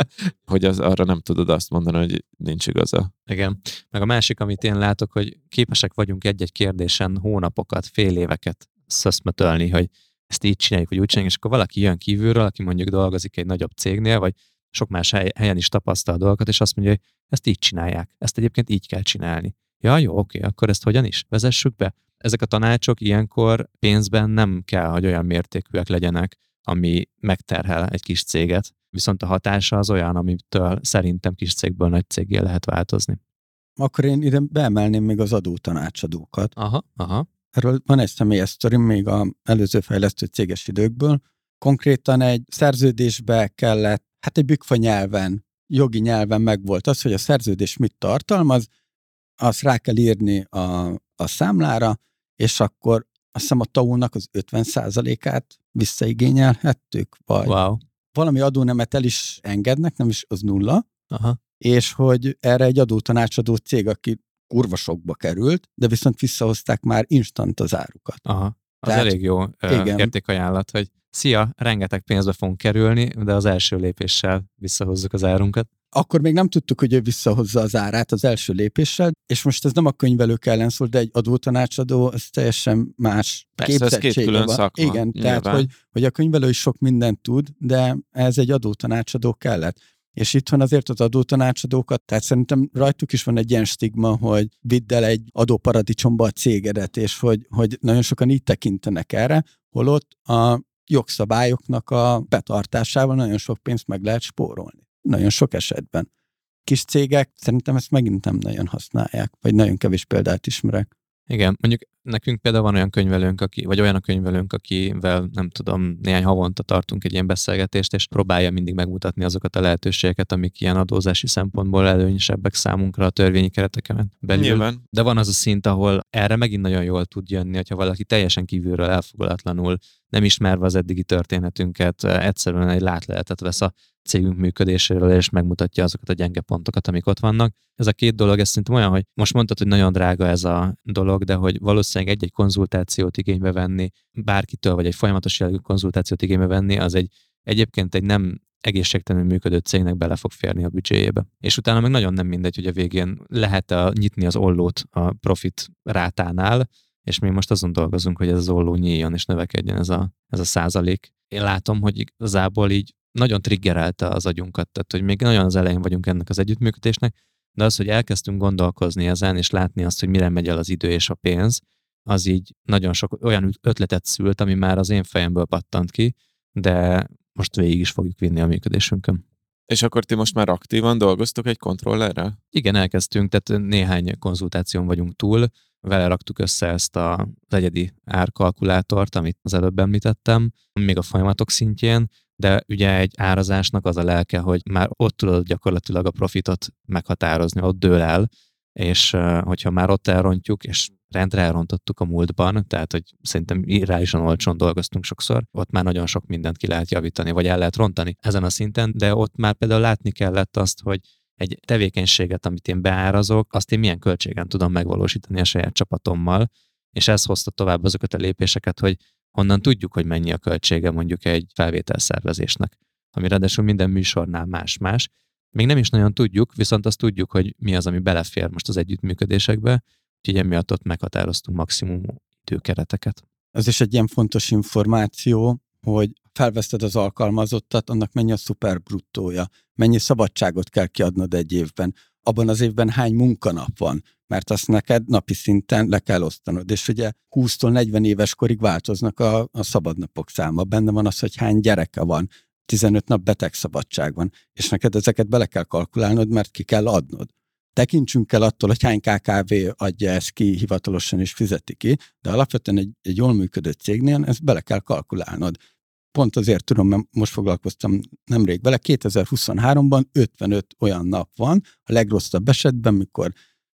[LAUGHS] hogy az, arra nem tudod azt mondani, hogy nincs igaza. Igen. Meg a másik, amit én látok, hogy képesek vagyunk egy-egy kérdésen hónapokat, fél éveket szöszmötölni, hogy ezt így csináljuk, vagy úgy csináljuk, és akkor valaki jön kívülről, aki mondjuk dolgozik egy nagyobb cégnél, vagy sok más helyen is tapasztal dolgokat, és azt mondja, hogy ezt így csinálják. Ezt egyébként így kell csinálni. Ja, jó, oké, akkor ezt hogyan is? Vezessük be. Ezek a tanácsok ilyenkor pénzben nem kell, hogy olyan mértékűek legyenek, ami megterhel egy kis céget. Viszont a hatása az olyan, amitől szerintem kis cégből nagy cégé lehet változni. Akkor én ide beemelném még az adótanácsadókat. Aha, aha. Erről van egy személyes sztorim még a előző fejlesztő céges időkből. Konkrétan egy szerződésbe kellett, hát egy bükfa nyelven, jogi nyelven megvolt az, hogy a szerződés mit tartalmaz, azt rá kell írni a, a számlára, és akkor azt hiszem a tau-nak az 50%-át visszaigényelhettük, vagy Wow. valami adónemet el is engednek, nem is az nulla, Aha. és hogy erre egy adótanácsadó cég, aki kurva sokba került, de viszont visszahozták már instant az árukat. Aha. Az Tehát- elég jó igen. értékajánlat, hogy szia, rengeteg pénzbe fogunk kerülni, de az első lépéssel visszahozzuk az árunkat. Akkor még nem tudtuk, hogy ő visszahozza az árát az első lépéssel, és most ez nem a könyvelők ellen szól, de egy adótanácsadó, ez teljesen más Persze, ez két külön van. szakma, Igen, tehát nyilván. hogy, hogy a könyvelő is sok mindent tud, de ez egy adótanácsadó kellett. És itt van azért az adótanácsadókat, tehát szerintem rajtuk is van egy ilyen stigma, hogy vidd el egy adóparadicsomba a cégedet, és hogy, hogy nagyon sokan így tekintenek erre, holott a jogszabályoknak a betartásával nagyon sok pénzt meg lehet spórolni. Nagyon sok esetben. Kis cégek szerintem ezt megint nem nagyon használják, vagy nagyon kevés példát ismerek. Igen, mondjuk nekünk például van olyan könyvelőnk, aki, vagy olyan a könyvelőnk, akivel nem tudom, néhány havonta tartunk egy ilyen beszélgetést, és próbálja mindig megmutatni azokat a lehetőségeket, amik ilyen adózási szempontból előnyösebbek számunkra a törvényi kereteken belül. Nyilván. De van az a szint, ahol erre megint nagyon jól tud jönni, hogyha valaki teljesen kívülről elfogadatlanul, nem ismerve az eddigi történetünket, egyszerűen egy látleletet vesz a cégünk működéséről, és megmutatja azokat a gyenge pontokat, amik ott vannak. Ez a két dolog, ez szerintem olyan, hogy most mondtad, hogy nagyon drága ez a dolog, de hogy valószínűleg egy-egy konzultációt igénybe venni, bárkitől, vagy egy folyamatos jellegű konzultációt igénybe venni, az egy egyébként egy nem egészségtelenül működő cégnek bele fog férni a büdzséjébe. És utána meg nagyon nem mindegy, hogy a végén lehet a, nyitni az ollót a profit rátánál, és mi most azon dolgozunk, hogy ez az olló nyíljon és növekedjen ez a, ez a százalék. Én látom, hogy igazából így nagyon triggerelte az agyunkat, tehát hogy még nagyon az elején vagyunk ennek az együttműködésnek, de az, hogy elkezdtünk gondolkozni ezen, és látni azt, hogy mire megy el az idő és a pénz, az így nagyon sok olyan ötletet szült, ami már az én fejemből pattant ki, de most végig is fogjuk vinni a működésünkön. És akkor ti most már aktívan dolgoztok egy kontrollerrel? Igen, elkezdtünk, tehát néhány konzultáción vagyunk túl, vele raktuk össze ezt a egyedi árkalkulátort, amit az előbb említettem, még a folyamatok szintjén, de ugye egy árazásnak az a lelke, hogy már ott tudod gyakorlatilag a profitot meghatározni, ott dől el, és hogyha már ott elrontjuk, és rendre elrontottuk a múltban, tehát hogy szerintem irreálisan olcsón dolgoztunk sokszor, ott már nagyon sok mindent ki lehet javítani, vagy el lehet rontani ezen a szinten, de ott már például látni kellett azt, hogy egy tevékenységet, amit én beárazok, azt én milyen költségen tudom megvalósítani a saját csapatommal, és ez hozta tovább azokat a lépéseket, hogy honnan tudjuk, hogy mennyi a költsége mondjuk egy felvételszervezésnek, ami ráadásul minden műsornál más-más. Még nem is nagyon tudjuk, viszont azt tudjuk, hogy mi az, ami belefér most az együttműködésekbe, úgyhogy emiatt ott meghatároztunk maximum időkereteket. Ez is egy ilyen fontos információ, hogy felveszted az alkalmazottat, annak mennyi a szuper bruttója, mennyi szabadságot kell kiadnod egy évben, abban az évben hány munkanap van, mert azt neked napi szinten le kell osztanod. És ugye 20-tól 40 éves korig változnak a, a szabadnapok száma. Benne van az, hogy hány gyereke van, 15 nap betegszabadság van, és neked ezeket bele kell kalkulálnod, mert ki kell adnod. Tekintsünk el attól, hogy hány KKV adja ezt ki hivatalosan és fizeti ki, de alapvetően egy, egy jól működő cégnél ezt bele kell kalkulálnod. Pont azért tudom, mert most foglalkoztam nemrég vele, 2023-ban 55 olyan nap van, a legrosszabb esetben, mikor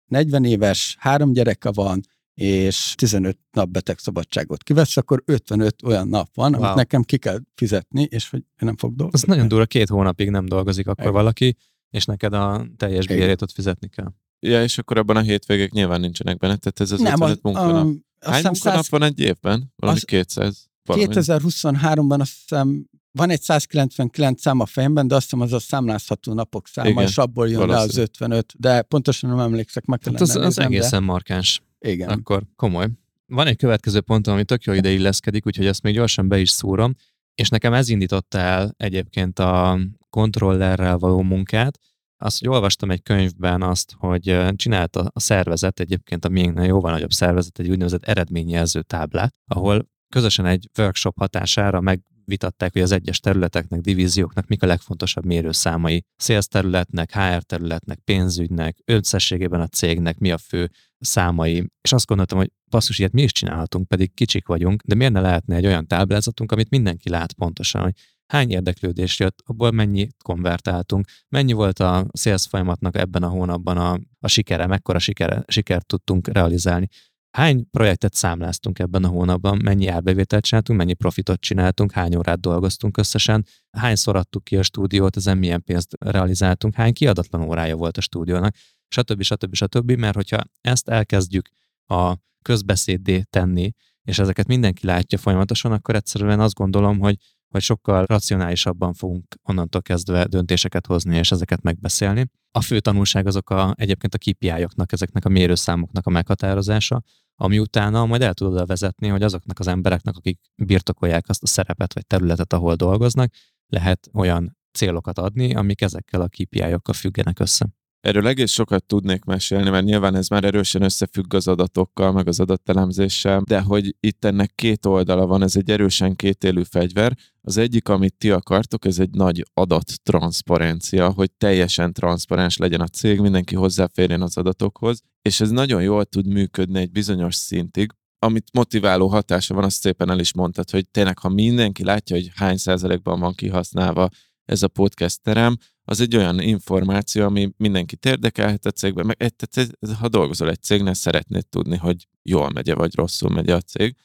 40 éves, három gyereke van, és 15 nap betegszabadságot kivesz, akkor 55 olyan nap van, amit Wow. nekem ki kell fizetni, és hogy én nem fog dolgozni. nagyon durva, két hónapig nem dolgozik akkor Igen. valaki, és neked a teljes bérét ott fizetni kell. Ja, és akkor abban a hétvégék nyilván nincsenek benne, tehát ez az nem, 55 munkanap. um, Hány munkanap 100 van egy évben? Valami az- 200? Valami. 2023-ban azt hiszem van egy 199 szám a fejemben, de azt hiszem az a számlázható napok száma, Igen, és abból jön le az valószínű. 55, de pontosan nem emlékszek, meg Hát kellene az, az néznem, egészen markáns. de igen. Akkor komoly. Van egy következő pontom, ami tök jó ide illeszkedik, úgyhogy ezt még gyorsan be is szúrom, és nekem ez indította el egyébként a kontrollerrel való munkát, azt, hogy olvastam egy könyvben azt, hogy csinálta a szervezet, egyébként a miénknél jóval nagyobb szervezet, egy úgynevezett eredményjelző táblát, ahol közösen egy workshop hatására vitatták, hogy az egyes területeknek, divízióknak mik a legfontosabb mérőszámai. Sales területnek, HR területnek, pénzügynek, összességében a cégnek mi a fő számai. És azt gondoltam, hogy basszus, ilyet mi is csinálhatunk, pedig kicsik vagyunk, de miért ne lehetne egy olyan táblázatunk, amit mindenki lát pontosan, hogy hány érdeklődés jött, abból mennyit konvertáltunk, mennyi volt a sales folyamatnak ebben a hónapban a, a sikere, mekkora sikere, sikert tudtunk realizálni. Hány projektet számláztunk ebben a hónapban, mennyi árbevételt csináltunk, mennyi profitot csináltunk, hány órát dolgoztunk összesen, hányszor adtuk ki a stúdiót, ezen milyen pénzt realizáltunk, hány kiadatlan órája volt a stúdiónak, stb. stb. stb. Mert hogyha ezt elkezdjük a közbeszéddé tenni, és ezeket mindenki látja folyamatosan, akkor egyszerűen azt gondolom, hogy hogy sokkal racionálisabban fogunk onnantól kezdve döntéseket hozni és ezeket megbeszélni. A fő tanulság azok a, egyébként a KPI-oknak, ezeknek a mérőszámoknak a meghatározása, ami utána majd el tudod vezetni, hogy azoknak az embereknek, akik birtokolják azt a szerepet vagy területet, ahol dolgoznak, lehet olyan célokat adni, amik ezekkel a KPI-okkal függenek össze. Erről egész sokat tudnék mesélni, mert nyilván ez már erősen összefügg az adatokkal, meg az adattelemzéssel, de hogy itt ennek két oldala van, ez egy erősen kétélű fegyver. Az egyik, amit ti akartok, ez egy nagy adattranszparencia, hogy teljesen transzparens legyen a cég, mindenki hozzáférjen az adatokhoz, és ez nagyon jól tud működni egy bizonyos szintig, amit motiváló hatása van, azt szépen el is mondtad, hogy tényleg, ha mindenki látja, hogy hány százalékban van kihasználva ez a podcast terem, az egy olyan információ, ami mindenkit érdekelhet a cégben, meg ha dolgozol egy cégnél, szeretnéd tudni, hogy jól megye vagy rosszul megy a cég.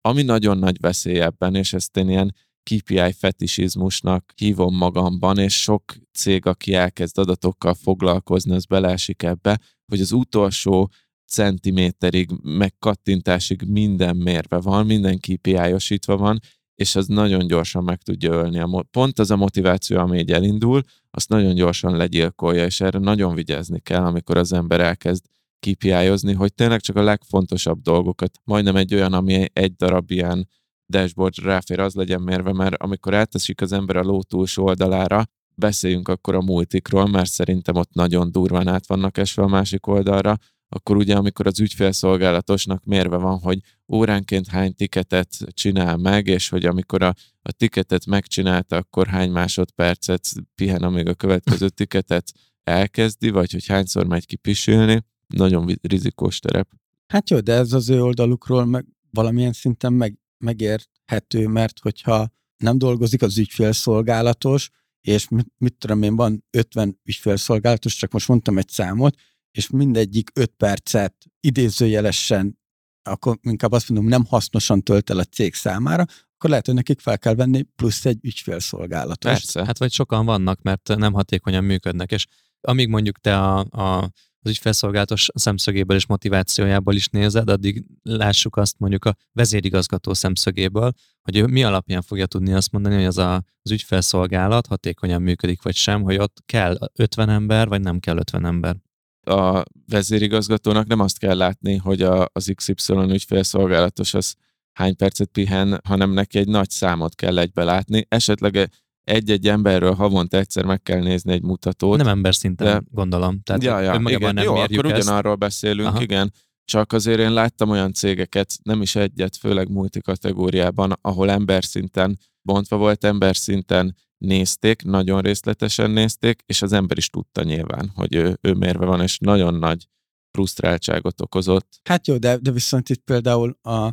Ami nagyon nagy veszély ebben, és ezt én ilyen KPI fetisizmusnak hívom magamban, és sok cég, aki elkezd adatokkal foglalkozni, az beleesik ebbe, hogy az utolsó centiméterig, meg kattintásig minden mérve van, minden KPI-osítva van, és az nagyon gyorsan meg tudja ölni. A pont az a motiváció, ami így elindul, azt nagyon gyorsan legyilkolja, és erre nagyon vigyázni kell, amikor az ember elkezd kipiályozni, hogy tényleg csak a legfontosabb dolgokat, majdnem egy olyan, ami egy darab ilyen dashboard ráfér, az legyen mérve, mert amikor elteszik az ember a ló túlsó oldalára, beszéljünk akkor a multikról, mert szerintem ott nagyon durván át vannak esve a másik oldalra, akkor ugye amikor az ügyfélszolgálatosnak mérve van, hogy óránként hány tiketet csinál meg, és hogy amikor a, a tiketet megcsinálta, akkor hány másodpercet pihen, amíg a következő [LAUGHS] tiketet elkezdi, vagy hogy hányszor megy ki pisilni, nagyon rizikós terep. Hát jó, de ez az ő oldalukról meg valamilyen szinten meg, megérthető, mert hogyha nem dolgozik az ügyfélszolgálatos, és mit, mit tudom én, van 50 ügyfélszolgálatos, csak most mondtam egy számot, és mindegyik 5 percet idézőjelesen, akkor inkább azt mondom, nem hasznosan tölt el a cég számára, akkor lehet, hogy nekik fel kell venni plusz egy ügyfélszolgálatot. Persze, hát vagy sokan vannak, mert nem hatékonyan működnek, és amíg mondjuk te a, a az ügyfelszolgálatos szemszögéből és motivációjából is nézed, addig lássuk azt mondjuk a vezérigazgató szemszögéből, hogy ő mi alapján fogja tudni azt mondani, hogy az a, az ügyfelszolgálat hatékonyan működik, vagy sem, hogy ott kell 50 ember, vagy nem kell 50 ember a vezérigazgatónak nem azt kell látni, hogy a, az XY ügyfélszolgálatos az hány percet pihen, hanem neki egy nagy számot kell egybe látni. Esetleg egy-egy emberről havonta egyszer meg kell nézni egy mutatót. Nem ember szinten, de... gondolom. Tehát ja, ja, igen, nem jó, akkor ezt. ugyanarról beszélünk, Aha. igen. Csak azért én láttam olyan cégeket, nem is egyet, főleg multikategóriában, ahol ember szinten bontva volt, ember szinten nézték, nagyon részletesen nézték, és az ember is tudta nyilván, hogy ő, ő mérve van, és nagyon nagy frusztráltságot okozott. Hát jó, de, de viszont itt például a,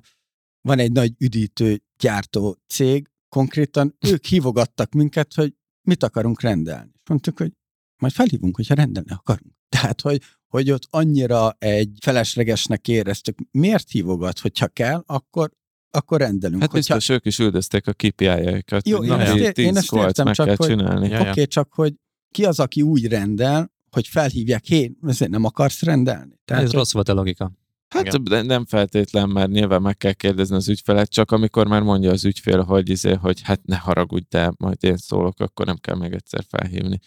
van egy nagy üdítő gyártó cég, konkrétan ők hívogattak minket, hogy mit akarunk rendelni. Mondtuk, hogy majd felhívunk, hogyha rendelni akarunk. Tehát, hogy, hogy ott annyira egy feleslegesnek éreztük, miért hívogat, hogyha kell, akkor akkor rendelünk. Hát biztos hogyha... ők is üldözték a KPI-jaikat. Jó, én ezt, ér, én ezt értem, meg csak kell hogy, csinálni. Oké, okay, csak hogy ki az, aki úgy rendel, hogy felhívják, hé, ezért nem akarsz rendelni. Tehát, Ez hogy... rossz volt a logika. Hát Igen. nem feltétlen, mert nyilván meg kell kérdezni az ügyfelet, csak amikor már mondja az ügyfél, hogy, izé, hogy hát ne haragudj, de majd én szólok, akkor nem kell még egyszer felhívni.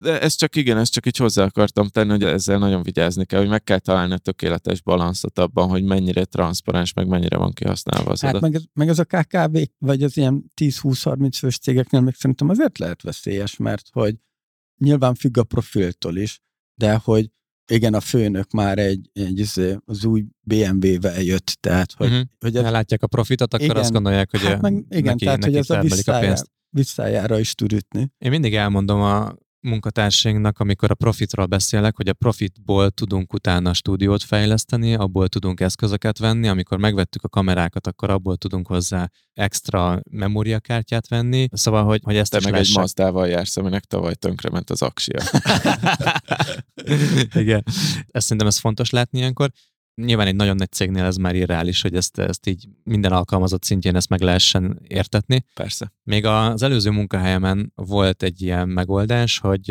De ez csak igen, ezt csak így hozzá akartam tenni, hogy ezzel nagyon vigyázni kell, hogy meg kell találni a tökéletes balanszot abban, hogy mennyire transzparens, meg mennyire van kihasználva az hát adat. Meg, ez, meg ez a KKV, vagy az ilyen 10-20-30 fős cégeknél még szerintem azért lehet veszélyes, mert hogy nyilván függ a profiltól is, de hogy igen, a főnök már egy, egy izé, az új BMW-vel jött, tehát hogy, Uh-huh. hogy Ha látják a profitot, akkor Igen. azt gondolják, hogy hát meg, igen, neki, tehát neki hogy ez a termelik a pénzt. visszájára is tud ütni. Én mindig elmondom a munkatársainknak, amikor a profitról beszélek, hogy a profitból tudunk utána stúdiót fejleszteni, abból tudunk eszközöket venni, amikor megvettük a kamerákat, akkor abból tudunk hozzá extra memóriakártyát venni, szóval, hogy, hogy ezt Te is meg egy lássák. Mazdával jársz, aminek tavaly tönkrement az aksia. [LAUGHS] Igen. Ezt szerintem ez fontos látni ilyenkor. Nyilván egy nagyon nagy cégnél ez már irreális, hogy ezt, ezt így minden alkalmazott szintjén ezt meg lehessen értetni. Persze. Még az előző munkahelyemen volt egy ilyen megoldás, hogy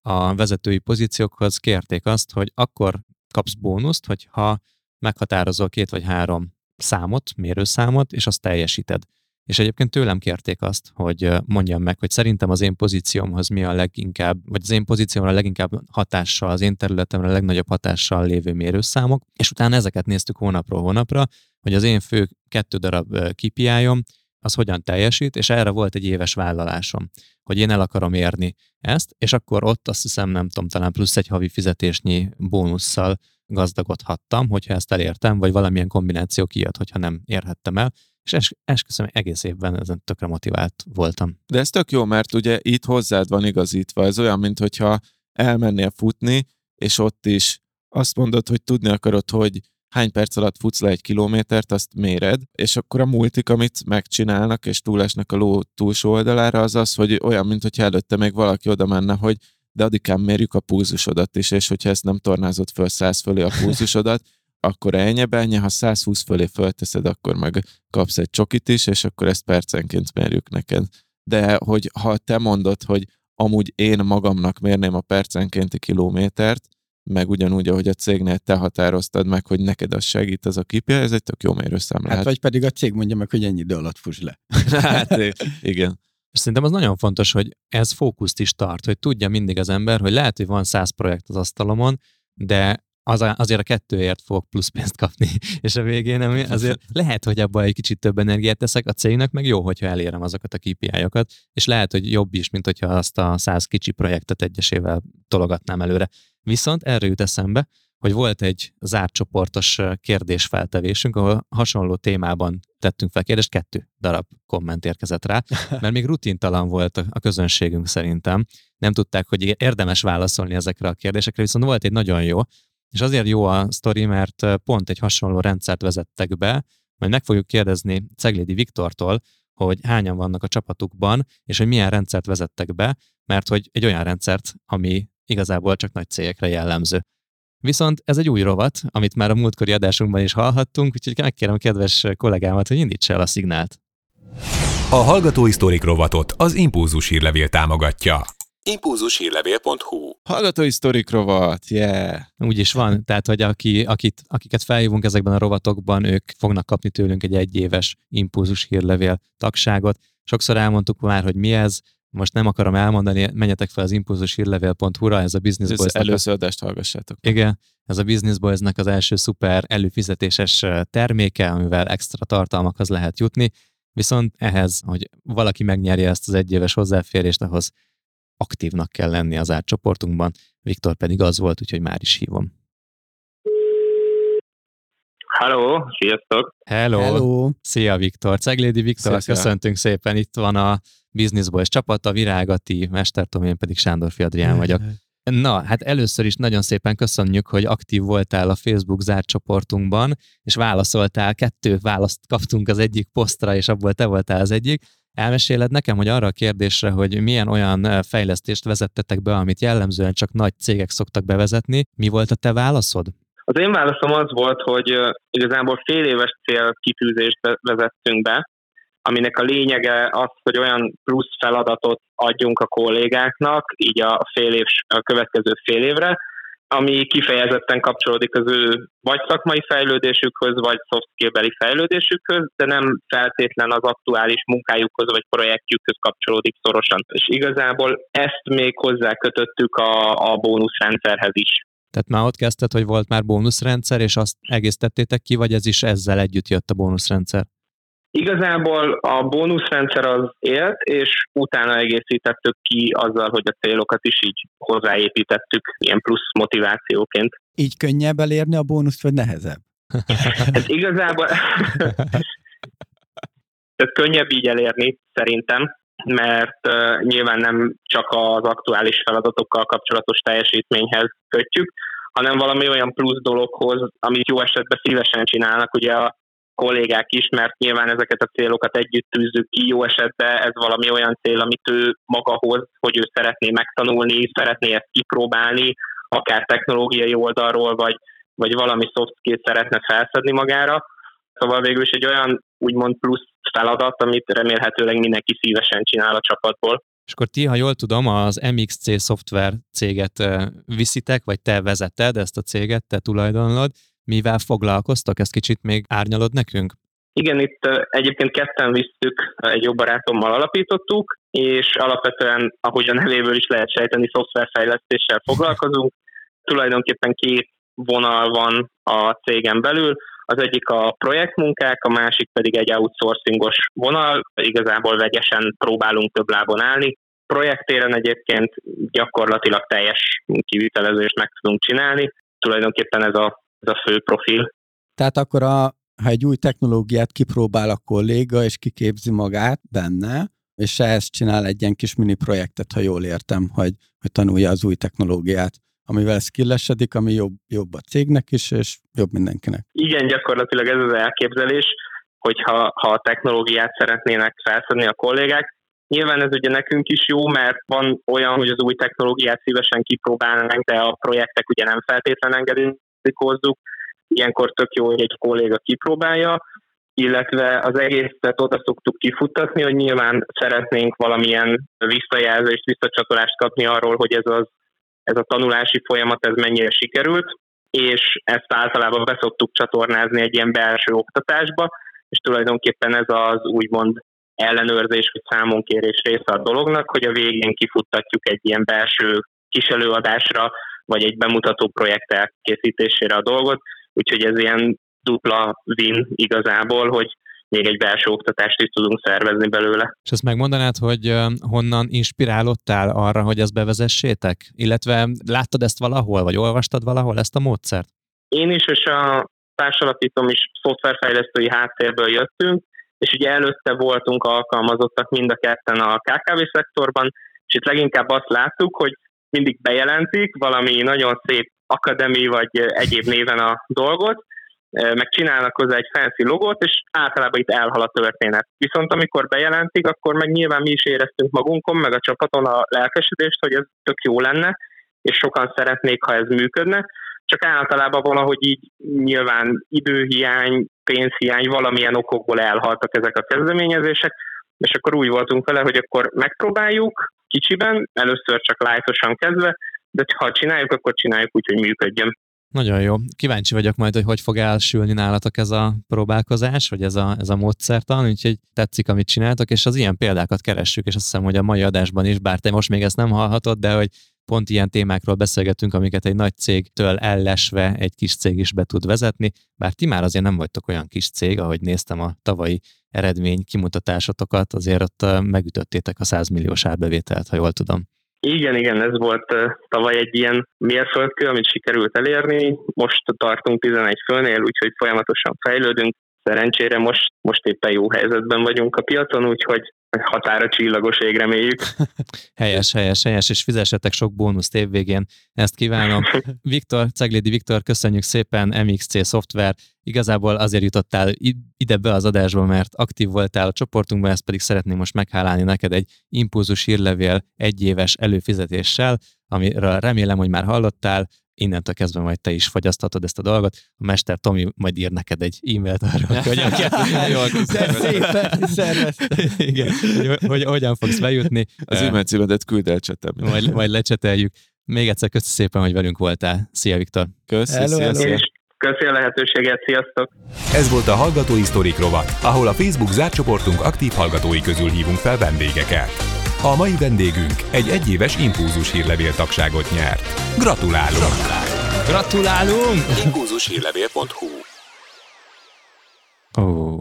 a vezetői pozíciókhoz kérték azt, hogy akkor kapsz bónuszt, hogyha meghatározol két vagy három számot, mérőszámot, és azt teljesíted. És egyébként tőlem kérték azt, hogy mondjam meg, hogy szerintem az én pozíciómhoz mi a leginkább, vagy az én pozíciómra a leginkább hatással, az én területemre a legnagyobb hatással lévő mérőszámok, és utána ezeket néztük hónapról hónapra, hogy az én fő kettő darab ö, KPI-om, az hogyan teljesít, és erre volt egy éves vállalásom, hogy én el akarom érni ezt, és akkor ott azt hiszem, nem tudom, talán plusz egy havi fizetésnyi bónusszal gazdagodhattam, hogyha ezt elértem, vagy valamilyen kombináció kijött, hogyha nem érhettem el, és es- esküszöm, egész évben ezen tökre motivált voltam. De ez tök jó, mert ugye itt hozzád van igazítva. Ez olyan, mint hogyha elmennél futni, és ott is azt mondod, hogy tudni akarod, hogy hány perc alatt futsz le egy kilométert, azt méred, és akkor a multik, amit megcsinálnak, és túlesnek a ló túlsó oldalára, az az, hogy olyan, mint hogyha előtte még valaki oda menne, hogy de adikán mérjük a pulzusodat is, és hogyha ezt nem tornázott föl 100 fölé a pulzusodat, [LAUGHS] akkor elnye ha 120 fölé fölteszed, akkor meg kapsz egy csokit is, és akkor ezt percenként mérjük neked. De hogy ha te mondod, hogy amúgy én magamnak mérném a percenkénti kilométert, meg ugyanúgy, ahogy a cégnél te határoztad meg, hogy neked az segít az a kipja, ez egy tök jó mérőszám Hát lehet. vagy pedig a cég mondja meg, hogy ennyi idő alatt fuss le. [LAUGHS] hát igen. És szerintem az nagyon fontos, hogy ez fókuszt is tart, hogy tudja mindig az ember, hogy lehet, hogy van száz projekt az asztalomon, de az a, azért a kettőért fogok plusz pénzt kapni, [LAUGHS] és a végén ami azért [LAUGHS] lehet, hogy abban egy kicsit több energiát teszek, a cégnek meg jó, hogyha elérem azokat a KPI-okat, és lehet, hogy jobb is, mint hogyha azt a száz kicsi projektet egyesével tologatnám előre. Viszont erről jut eszembe, hogy volt egy zárt csoportos kérdésfeltevésünk, ahol hasonló témában tettünk fel kérdést, kettő darab komment érkezett rá, [LAUGHS] mert még rutintalan volt a közönségünk szerintem. Nem tudták, hogy érdemes válaszolni ezekre a kérdésekre, viszont volt egy nagyon jó, és azért jó a sztori, mert pont egy hasonló rendszert vezettek be, majd meg fogjuk kérdezni Ceglédi Viktortól, hogy hányan vannak a csapatukban, és hogy milyen rendszert vezettek be, mert hogy egy olyan rendszert, ami igazából csak nagy cégekre jellemző. Viszont ez egy új rovat, amit már a múltkori adásunkban is hallhattunk, úgyhogy megkérem a kedves kollégámat, hogy indítsa el a szignált. A Hallgatói Sztorik rovatot az Impulzus hírlevél támogatja. Impulzushírlevél.hu Hallgatói sztorik rovat, yeah! Úgy is van, tehát hogy aki, akit, akiket felhívunk ezekben a rovatokban, ők fognak kapni tőlünk egy egyéves impulzus hírlevél tagságot. Sokszor elmondtuk már, hogy mi ez, most nem akarom elmondani, menjetek fel az impulzushírlevél.hu-ra, ez a Business boys előző adást hallgassátok. Igen, ez a Business Boys-nek az első szuper előfizetéses terméke, amivel extra tartalmakhoz lehet jutni, viszont ehhez, hogy valaki megnyerje ezt az egyéves hozzáférést, ahhoz aktívnak kell lenni az átcsoportunkban. Viktor pedig az volt, úgyhogy már is hívom. Halló, sziasztok! Hello! Hello. Szia Viktor! Ceglédi Viktor, Szia, szia. köszöntünk szépen. Itt van a Business Boys csapata, Virágati, Mestertom, én pedig Sándor Fiadrián vagyok. Na, hát először is nagyon szépen köszönjük, hogy aktív voltál a Facebook zárt csoportunkban, és válaszoltál, kettő választ kaptunk az egyik posztra, és abból te voltál az egyik. Elmeséled nekem, hogy arra a kérdésre, hogy milyen olyan fejlesztést vezettetek be, amit jellemzően csak nagy cégek szoktak bevezetni, mi volt a te válaszod? Az én válaszom az volt, hogy igazából fél éves célkitűzést vezettünk be, aminek a lényege az, hogy olyan plusz feladatot adjunk a kollégáknak, így a, fél év, a következő fél évre, ami kifejezetten kapcsolódik az ő vagy szakmai fejlődésükhöz, vagy soft skill-beli fejlődésükhöz, de nem feltétlen az aktuális munkájukhoz vagy projektjükhöz kapcsolódik szorosan. És igazából ezt még hozzákötöttük a, a bónuszrendszerhez is. Tehát már ott kezdted, hogy volt már bónuszrendszer, és azt egészítettétek ki, vagy ez is ezzel együtt jött a bónuszrendszer? Igazából a bónuszrendszer az élt, és utána egészítettük ki azzal, hogy a célokat is így hozzáépítettük ilyen plusz motivációként. Így könnyebb elérni a bónuszt, vagy nehezebb? Ez [LAUGHS] igazából [LAUGHS] ez könnyebb így elérni, szerintem, mert uh, nyilván nem csak az aktuális feladatokkal kapcsolatos teljesítményhez kötjük, hanem valami olyan plusz dologhoz, amit jó esetben szívesen csinálnak ugye a kollégák is, mert nyilván ezeket a célokat együtt tűzzük ki, jó esetben ez valami olyan cél, amit ő maga hoz, hogy ő szeretné megtanulni, szeretné ezt kipróbálni, akár technológiai oldalról, vagy, vagy valami soft skill szeretne felszedni magára. Szóval végül is egy olyan úgymond plusz feladat, amit remélhetőleg mindenki szívesen csinál a csapatból. És akkor ti, ha jól tudom, az MXC szoftver céget viszitek, vagy te vezeted ezt a céget, te tulajdonlod. Mivel foglalkoztak? Ezt kicsit még árnyalod nekünk? Igen, itt egyébként ketten visszük, egy jó barátommal alapítottuk, és alapvetően, ahogy a nevéből is lehet sejteni, szoftverfejlesztéssel foglalkozunk. Tulajdonképpen két vonal van a cégen belül. Az egyik a projektmunkák, a másik pedig egy outsourcingos vonal. Igazából vegyesen próbálunk több lábon állni. Projektéren egyébként gyakorlatilag teljes kivitelezést meg tudunk csinálni. Tulajdonképpen ez a, ez a fő profil. Tehát akkor a, ha egy új technológiát kipróbál a kolléga, és kiképzi magát benne, és ehhez csinál egy ilyen kis mini projektet, ha jól értem, hogy, hogy tanulja az új technológiát amivel skillesedik, ami jobb, jobb a cégnek is, és jobb mindenkinek. Igen, gyakorlatilag ez az elképzelés, hogyha ha a technológiát szeretnének felszedni a kollégák. Nyilván ez ugye nekünk is jó, mert van olyan, hogy az új technológiát szívesen kipróbálnánk, de a projektek ugye nem feltétlenül engedélyezik Ilyenkor tök jó, hogy egy kolléga kipróbálja, illetve az egészet oda szoktuk kifuttatni, hogy nyilván szeretnénk valamilyen visszajelzést, visszacsatolást kapni arról, hogy ez az ez a tanulási folyamat ez mennyire sikerült, és ezt általában beszoktuk csatornázni egy ilyen belső oktatásba, és tulajdonképpen ez az úgymond ellenőrzés vagy számonkérés része a dolognak, hogy a végén kifuttatjuk egy ilyen belső kis előadásra, vagy egy bemutató projekt elkészítésére a dolgot, úgyhogy ez ilyen dupla win igazából, hogy még egy belső oktatást is tudunk szervezni belőle. És ezt megmondanád, hogy honnan inspirálódtál arra, hogy ezt bevezessétek? Illetve láttad ezt valahol, vagy olvastad valahol ezt a módszert? Én is, és a társalapítom is szoftverfejlesztői háttérből jöttünk, és ugye előtte voltunk alkalmazottak mind a ketten a KKV szektorban, és itt leginkább azt láttuk, hogy mindig bejelentik valami nagyon szép akademi vagy egyéb néven a dolgot, meg csinálnak hozzá egy fancy logót, és általában itt elhal a történet. Viszont amikor bejelentik, akkor meg nyilván mi is éreztünk magunkon, meg a csapaton a lelkesedést, hogy ez tök jó lenne, és sokan szeretnék, ha ez működne, csak általában valahogy így nyilván időhiány, pénzhiány, valamilyen okokból elhaltak ezek a kezdeményezések, és akkor úgy voltunk vele, hogy akkor megpróbáljuk kicsiben, először csak lájtosan kezdve, de ha csináljuk, akkor csináljuk úgy, hogy működjön. Nagyon jó. Kíváncsi vagyok majd, hogy hogy fog elsülni nálatok ez a próbálkozás, vagy ez a, ez a módszertan, úgyhogy tetszik, amit csináltok, és az ilyen példákat keressük, és azt hiszem, hogy a mai adásban is, bár te most még ezt nem hallhatod, de hogy pont ilyen témákról beszélgetünk, amiket egy nagy cégtől ellesve egy kis cég is be tud vezetni, bár ti már azért nem vagytok olyan kis cég, ahogy néztem a tavalyi eredmény kimutatásotokat, azért ott megütöttétek a 100 milliós árbevételt, ha jól tudom. Igen, igen, ez volt tavaly egy ilyen mérföldkő, amit sikerült elérni. Most tartunk 11 fölnél, úgyhogy folyamatosan fejlődünk. Szerencsére most, most éppen jó helyzetben vagyunk a piacon, úgyhogy határa csillagos ég reméljük. [LAUGHS] helyes, helyes, helyes, és fizessetek sok bónuszt évvégén, ezt kívánom. [LAUGHS] Viktor, Ceglédi Viktor, köszönjük szépen, MXC Software, igazából azért jutottál ide be az adásba, mert aktív voltál a csoportunkban, ezt pedig szeretném most meghálálni neked egy impulzus hírlevél egyéves előfizetéssel, amiről remélem, hogy már hallottál, innentől kezdve majd te is fogyaszthatod ezt a dolgot. A mester Tomi majd ír neked egy e-mailt arról, [LAUGHS] hogy Igen, hogy, hogy, hogyan fogsz bejutni. Az e-mail címedet küld el csetem. Majd, majd lecseteljük. Még egyszer köszi szépen, hogy velünk voltál. Szia, Viktor! Köszi, hello, hello. Köszi a lehetőséget, sziasztok! Ez volt a Hallgatói Sztorik rovat, ahol a Facebook zárt csoportunk aktív hallgatói közül hívunk fel vendégeket. A mai vendégünk egy egyéves impulzus hírlevél tagságot nyert. Gratulálunk! Gratulálunk! Gratulálunk! Impulzushírlevél.hu Ó,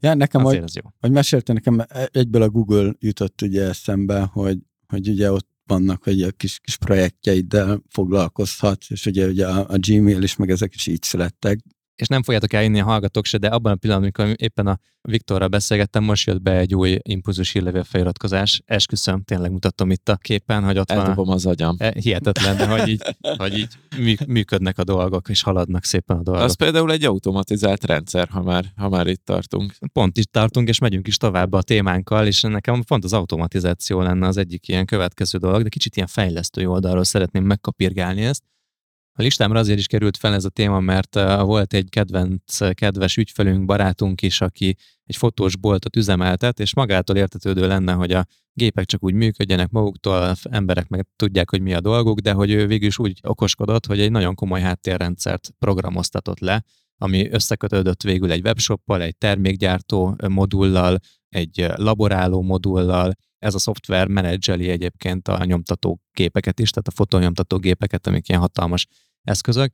Ja, nekem, Azért hogy, jó. hogy mesélte nekem, egyből a Google jutott ugye eszembe, hogy, hogy ugye ott vannak, hogy a kis, kis projektjeiddel foglalkozhatsz, és ugye, ugye a, a Gmail is, meg ezek is így születtek. És nem fogjátok elinni a hallgatók se, de abban a pillanatban, amikor éppen a Viktorral beszélgettem, most jött be egy új impulzus hírlevél feliratkozás. Esküszöm, tényleg mutatom itt a képen, hogy ott van a, Eldobom az agyam. E, hihetetlen, de hogy így, [LAUGHS] hogy így mű- működnek a dolgok, és haladnak szépen a dolgok. Az például egy automatizált rendszer, ha már, ha már itt tartunk. Pont is tartunk, és megyünk is tovább a témánkkal, és nekem pont az automatizáció lenne az egyik ilyen következő dolog, de kicsit ilyen fejlesztő oldalról szeretném megkapirgálni ezt. A listámra azért is került fel ez a téma, mert uh, volt egy kedvenc, kedves ügyfelünk, barátunk is, aki egy fotós boltot üzemeltet, és magától értetődő lenne, hogy a gépek csak úgy működjenek maguktól, emberek meg tudják, hogy mi a dolguk, de hogy ő végül is úgy okoskodott, hogy egy nagyon komoly háttérrendszert programoztatott le, ami összekötődött végül egy webshoppal, egy termékgyártó modullal, egy laboráló modullal. Ez a szoftver menedzseli egyébként a nyomtató gépeket is, tehát a fotónyomtató gépeket, amik ilyen hatalmas eszközök.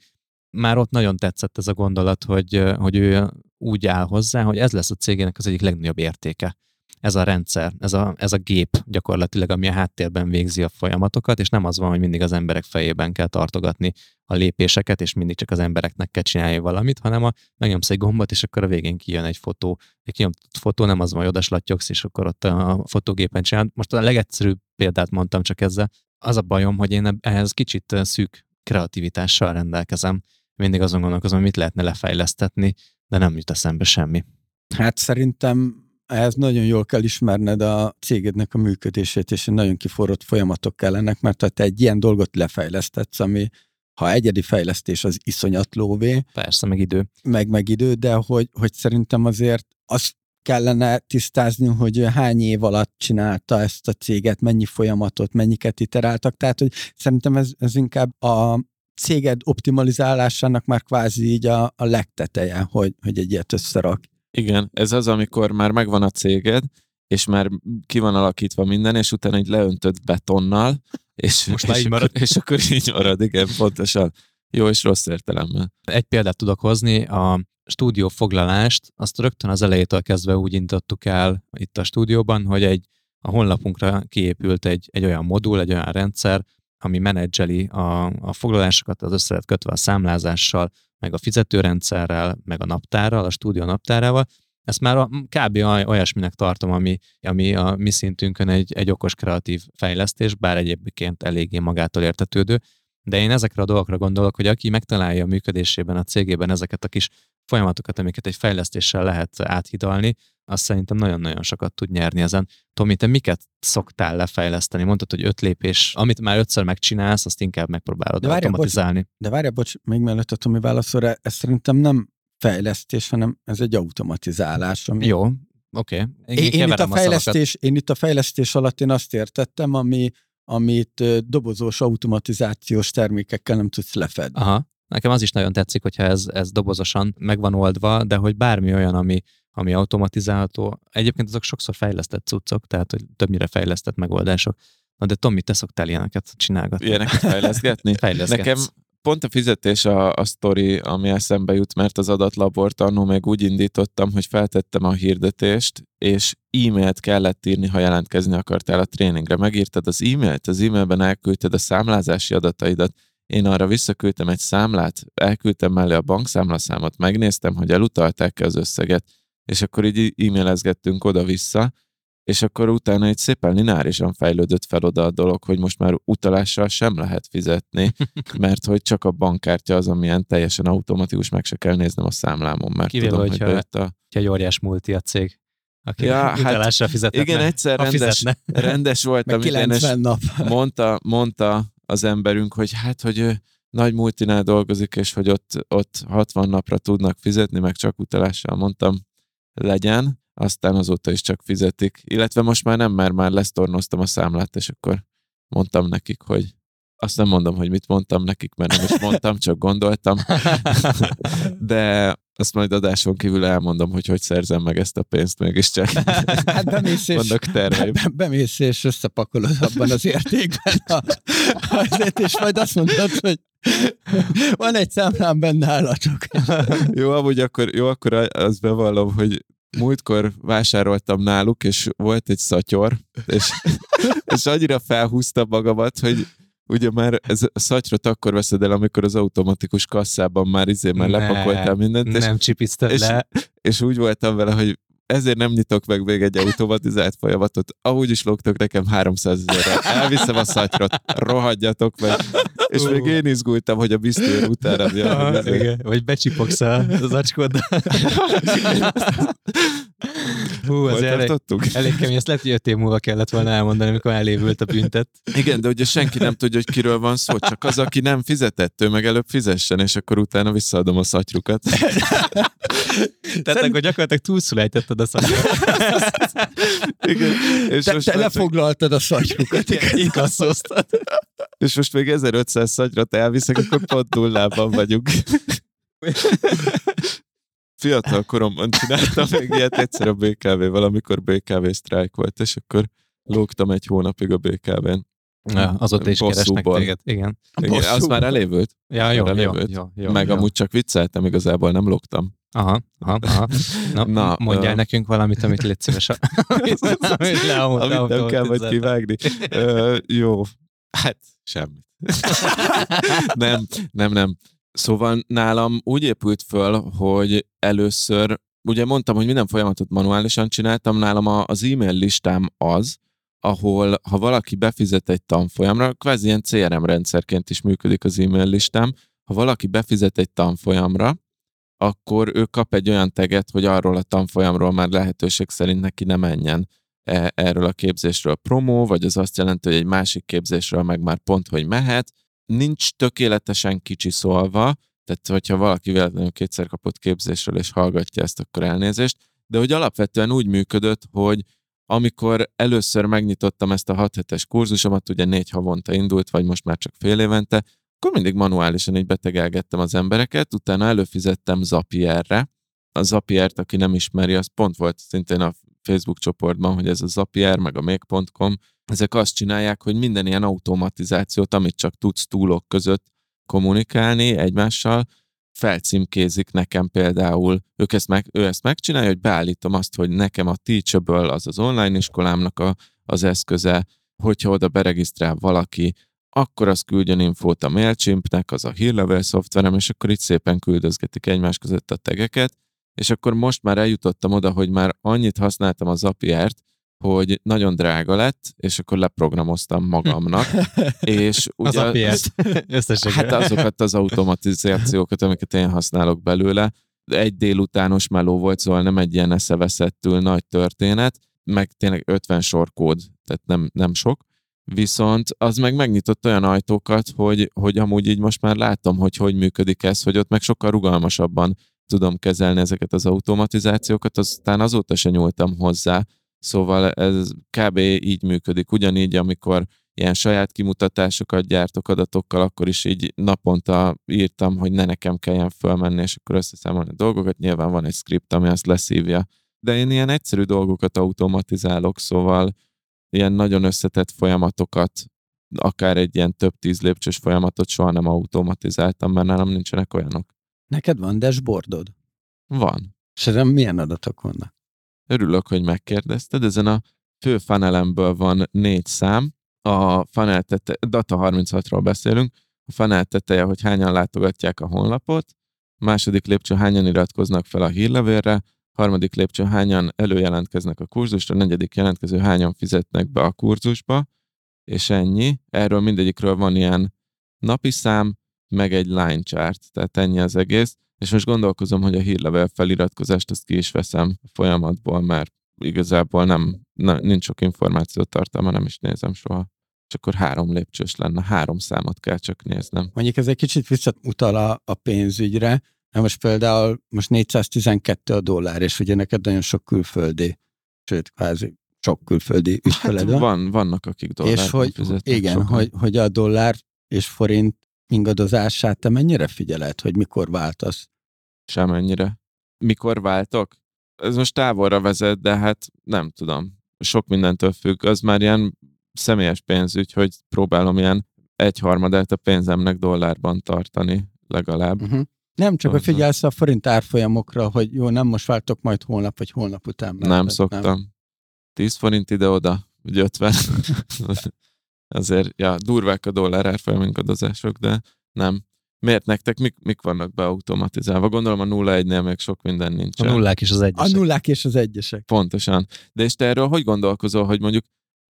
Már ott nagyon tetszett ez a gondolat, hogy, hogy ő úgy áll hozzá, hogy ez lesz a cégének az egyik legnagyobb értéke. Ez a rendszer, ez a, ez a gép gyakorlatilag, ami a háttérben végzi a folyamatokat, és nem az van, hogy mindig az emberek fejében kell tartogatni a lépéseket, és mindig csak az embereknek kell csinálni valamit, hanem a, megnyomsz egy gombot, és akkor a végén kijön egy fotó. Egy kinyomtott fotó nem az van, hogy odaslattyogsz, és akkor ott a fotógépen csinálod. Most a legegyszerűbb példát mondtam csak ezzel. Az a bajom, hogy én ehhez kicsit szűk kreativitással rendelkezem. Mindig azon gondolkozom, mit lehetne lefejlesztetni, de nem jut eszembe semmi. Hát szerintem ehhez nagyon jól kell ismerned a cégednek a működését, és nagyon kiforrott folyamatok kellenek, mert ha te egy ilyen dolgot lefejlesztetsz, ami ha egyedi fejlesztés az iszonyat lóvé, Persze, meg idő. meg meg idő, de hogy, hogy szerintem azért azt kellene tisztázni, hogy hány év alatt csinálta ezt a céget, mennyi folyamatot, mennyiket iteráltak, tehát hogy szerintem ez, ez inkább a céged optimalizálásának már kvázi így a, a legteteje, hogy, hogy egy ilyet összerak. Igen, ez az, amikor már megvan a céged, és már ki van alakítva minden, és utána így leöntöd betonnal, és, Most és, így marad. és akkor így marad, igen, pontosan. Jó és rossz értelemben. Egy példát tudok hozni, a stúdió foglalást, azt rögtön az elejétől kezdve úgy indítottuk el itt a stúdióban, hogy egy a honlapunkra kiépült egy, egy olyan modul, egy olyan rendszer, ami menedzseli a, a foglalásokat, az össze lett kötve a számlázással, meg a fizetőrendszerrel, meg a naptárral, a stúdió naptárával. Ezt már a, kb. oly- olyasminek tartom, ami, ami a mi szintünkön egy, egy okos kreatív fejlesztés, bár egyébként eléggé magától értetődő. De én ezekre a dolgokra gondolok, hogy aki megtalálja a működésében, a cégében ezeket a kis folyamatokat, amiket egy fejlesztéssel lehet áthidalni, azt szerintem nagyon-nagyon sokat tud nyerni ezen. Tomi, te miket szoktál lefejleszteni? Mondtad, hogy öt lépés, amit már ötször megcsinálsz, azt inkább megpróbálod De várjál, automatizálni. De várjál, bocs, még mellett a Tomi válaszol, rá, ez szerintem nem fejlesztés, hanem ez egy automatizálás. Ami... Jó, oké. Okay. Én, én, itt a fejlesztés, én itt a fejlesztés alatt én azt értettem, ami, amit dobozós automatizációs termékekkel nem tudsz lefedni. Aha. Nekem az is nagyon tetszik, hogyha ez, ez dobozosan meg van oldva, de hogy bármi olyan, ami, ami automatizálható. Egyébként azok sokszor fejlesztett cuccok, tehát hogy többnyire fejlesztett megoldások. Na de Tomi, te szoktál ilyeneket csinálgatni. Ilyeneket fejleszgetni? [LAUGHS] Fejleszgetsz. Nekem pont a fizetés a, a sztori, ami eszembe jut, mert az adatlabort annó meg úgy indítottam, hogy feltettem a hirdetést, és e-mailt kellett írni, ha jelentkezni akartál a tréningre. Megírtad az e-mailt, az e-mailben elküldted a számlázási adataidat, én arra visszaküldtem egy számlát, elküldtem mellé a bankszámlaszámot, megnéztem, hogy elutalták-e az összeget, és akkor így e-mailezgettünk oda-vissza, és akkor utána egy szépen lineárisan fejlődött fel oda a dolog, hogy most már utalással sem lehet fizetni, [LAUGHS] mert hogy csak a bankkártya az, amilyen teljesen automatikus, meg se kell néznem a számlámon, mert Kivéve, tudom, hogyha- hogy bejött a... Hogyha egy óriás multi a cég, aki Ja, hát utalásra fizetne. Igen, egyszer rendes, fizetne. rendes voltam, [LAUGHS] igen, és 90 nap. mondta, mondta az emberünk, hogy hát, hogy ő nagy multinál dolgozik, és hogy ott, ott 60 napra tudnak fizetni, meg csak utalással mondtam, legyen, aztán azóta is csak fizetik. Illetve most már nem, mert már lesztornoztam a számlát, és akkor mondtam nekik, hogy azt nem mondom, hogy mit mondtam nekik, mert nem is mondtam, csak gondoltam. [LAUGHS] De azt majd adáson kívül elmondom, hogy hogy szerzem meg ezt a pénzt mégiscsak. Hát bemész és, Vannak terveim. be, bemész és összepakolod abban az értékben a, azért, és majd azt mondod, hogy van egy számlám benne állatok. jó, amúgy akkor, jó, akkor azt bevallom, hogy múltkor vásároltam náluk, és volt egy szatyor, és, és annyira felhúztam magamat, hogy ugye már ez a szatyrot akkor veszed el, amikor az automatikus kasszában már izé már Ne, lepakoltál mindent, és, Nem csipizted és- le. és úgy voltam vele, hogy ezért nem nyitok meg még egy automatizált folyamatot. Ahogy is lógtok nekem 300 ezerre. Elviszem a szatyrot, rohadjatok meg. És még én izgultam, hogy a biztos utána a- Ah. Vagy becsipogsz a- az acskoddal. Hú, az elég, elég kemény, ezt lehet, hogy öt év múlva kellett volna elmondani, amikor elévült a büntet. Igen, de ugye senki nem tudja, hogy kiről van szó, csak az, aki nem fizetett, ő meg előbb fizessen, és akkor utána visszaadom a szatyrukat. [LAUGHS] Tehát akkor gyakorlatilag túlszulejtetted a szakmát. [LAUGHS] Igen. És, Te, most te lefoglaltad a szagyrukat. Inkasszoztad. és most még 1500 szatyrot elviszek, akkor pont nullában vagyunk. Fiatal koromban csináltam még ilyet egyszer a BKV-val, amikor BKV sztrájk volt, és akkor lógtam egy hónapig a BKV-n. Ja, azóta is keresnek téged. Igen. Igen, az már elévült. Ja, jó, Már jó, jó, jó, Meg jó. amúgy csak vicceltem, igazából nem lógtam. Aha, aha, aha. Na, Na, mondjál ö- nekünk valamit, amit légy szíves. [LAUGHS] [LAUGHS] amit le, Amit nem kell majd kivágni. Ö, jó, hát semmit. [LAUGHS] nem, nem, nem. Szóval nálam úgy épült föl, hogy először, ugye mondtam, hogy minden folyamatot manuálisan csináltam, nálam az e-mail listám az, ahol ha valaki befizet egy tanfolyamra, kvázi ilyen CRM rendszerként is működik az e-mail listám, ha valaki befizet egy tanfolyamra, akkor ő kap egy olyan teget, hogy arról a tanfolyamról már lehetőség szerint neki ne menjen. E- erről a képzésről promó, vagy az azt jelenti, hogy egy másik képzésről meg már pont, hogy mehet. Nincs tökéletesen kicsi szólva, tehát hogyha valaki véletlenül kétszer kapott képzésről és hallgatja ezt, akkor elnézést, de hogy alapvetően úgy működött, hogy amikor először megnyitottam ezt a 6 hetes kurzusomat, ugye négy havonta indult, vagy most már csak fél évente, akkor mindig manuálisan így betegelgettem az embereket, utána előfizettem Zapierre. A Zapiert, aki nem ismeri, az pont volt szintén a Facebook csoportban, hogy ez a Zapier, meg a még.com, ezek azt csinálják, hogy minden ilyen automatizációt, amit csak tudsz túlok között kommunikálni egymással, felcímkézik nekem például, ők ezt meg, ő ezt megcsinálja, hogy beállítom azt, hogy nekem a Teachable az az online iskolámnak a, az eszköze, hogyha oda beregisztrál valaki, akkor az küldjön infót a MailChimpnek, az a hírlevél szoftverem, és akkor itt szépen küldözgetik egymás között a tegeket, és akkor most már eljutottam oda, hogy már annyit használtam a Zapiert, hogy nagyon drága lett, és akkor leprogramoztam magamnak, [LAUGHS] és Az ugye a PS. Összességében. Hát azokat az automatizációkat, amiket én használok belőle. Egy délutános meló volt, szóval nem egy ilyen eszeveszettül nagy történet, meg tényleg 50 sor kód, tehát nem, nem sok. Viszont az meg megnyitott olyan ajtókat, hogy, hogy amúgy így most már látom, hogy hogy működik ez, hogy ott meg sokkal rugalmasabban tudom kezelni ezeket az automatizációkat, aztán azóta se nyúltam hozzá. Szóval ez kb. így működik. Ugyanígy, amikor ilyen saját kimutatásokat gyártok adatokkal, akkor is így naponta írtam, hogy ne nekem kelljen fölmenni, és akkor összeszámolni a dolgokat. Nyilván van egy script, ami azt leszívja. De én ilyen egyszerű dolgokat automatizálok, szóval ilyen nagyon összetett folyamatokat, akár egy ilyen több tíz lépcsős folyamatot soha nem automatizáltam, mert nálam nincsenek olyanok. Neked van dashboardod? Van. És milyen adatok vannak? Örülök, hogy megkérdezted. Ezen a fő fanelemből van négy szám. A funnel tete, Data 36-ról beszélünk. A funnel teteje, hogy hányan látogatják a honlapot. A második lépcső, hányan iratkoznak fel a hírlevélre. A harmadik lépcső, hányan előjelentkeznek a kurzusra. A negyedik jelentkező, hányan fizetnek be a kurzusba. És ennyi. Erről mindegyikről van ilyen napi szám, meg egy line chart. Tehát ennyi az egész. És most gondolkozom, hogy a hírlevél feliratkozást azt ki is veszem a folyamatból, mert igazából nem, nem nincs sok információ tartalma, nem is nézem soha. És akkor három lépcsős lenne, három számot kell csak néznem. Mondjuk ez egy kicsit visszautal a, a pénzügyre, mert most például most 412 a dollár, és ugye neked nagyon sok külföldi, sőt, kvázi sok külföldi ügyfeled Hát van. van, vannak, akik dollárt és hogy, fizetnek igen, sokan. hogy, hogy a dollár és forint ingadozását te mennyire figyeled, hogy mikor váltasz? Semennyire. Mikor váltok? Ez most távolra vezet, de hát nem tudom. Sok mindentől függ. Az már ilyen személyes pénzügy, hogy próbálom ilyen egyharmadát a pénzemnek dollárban tartani legalább. Uh-huh. Nem csak, hogy Hozzá. figyelsz a forint árfolyamokra, hogy jó, nem most váltok majd holnap, vagy holnap után. Nem szoktam. 10 forint ide-oda, vagy 50. [LAUGHS] Azért, ja, durvák a dollár árfolyamingadozások, de nem. Miért nektek mik, mik vannak beautomatizálva? Gondolom a 0-1-nél még sok minden A nincsen. nullák is az A egyesek. nullák és az egyesek. Pontosan. De és te erről hogy gondolkozol, hogy mondjuk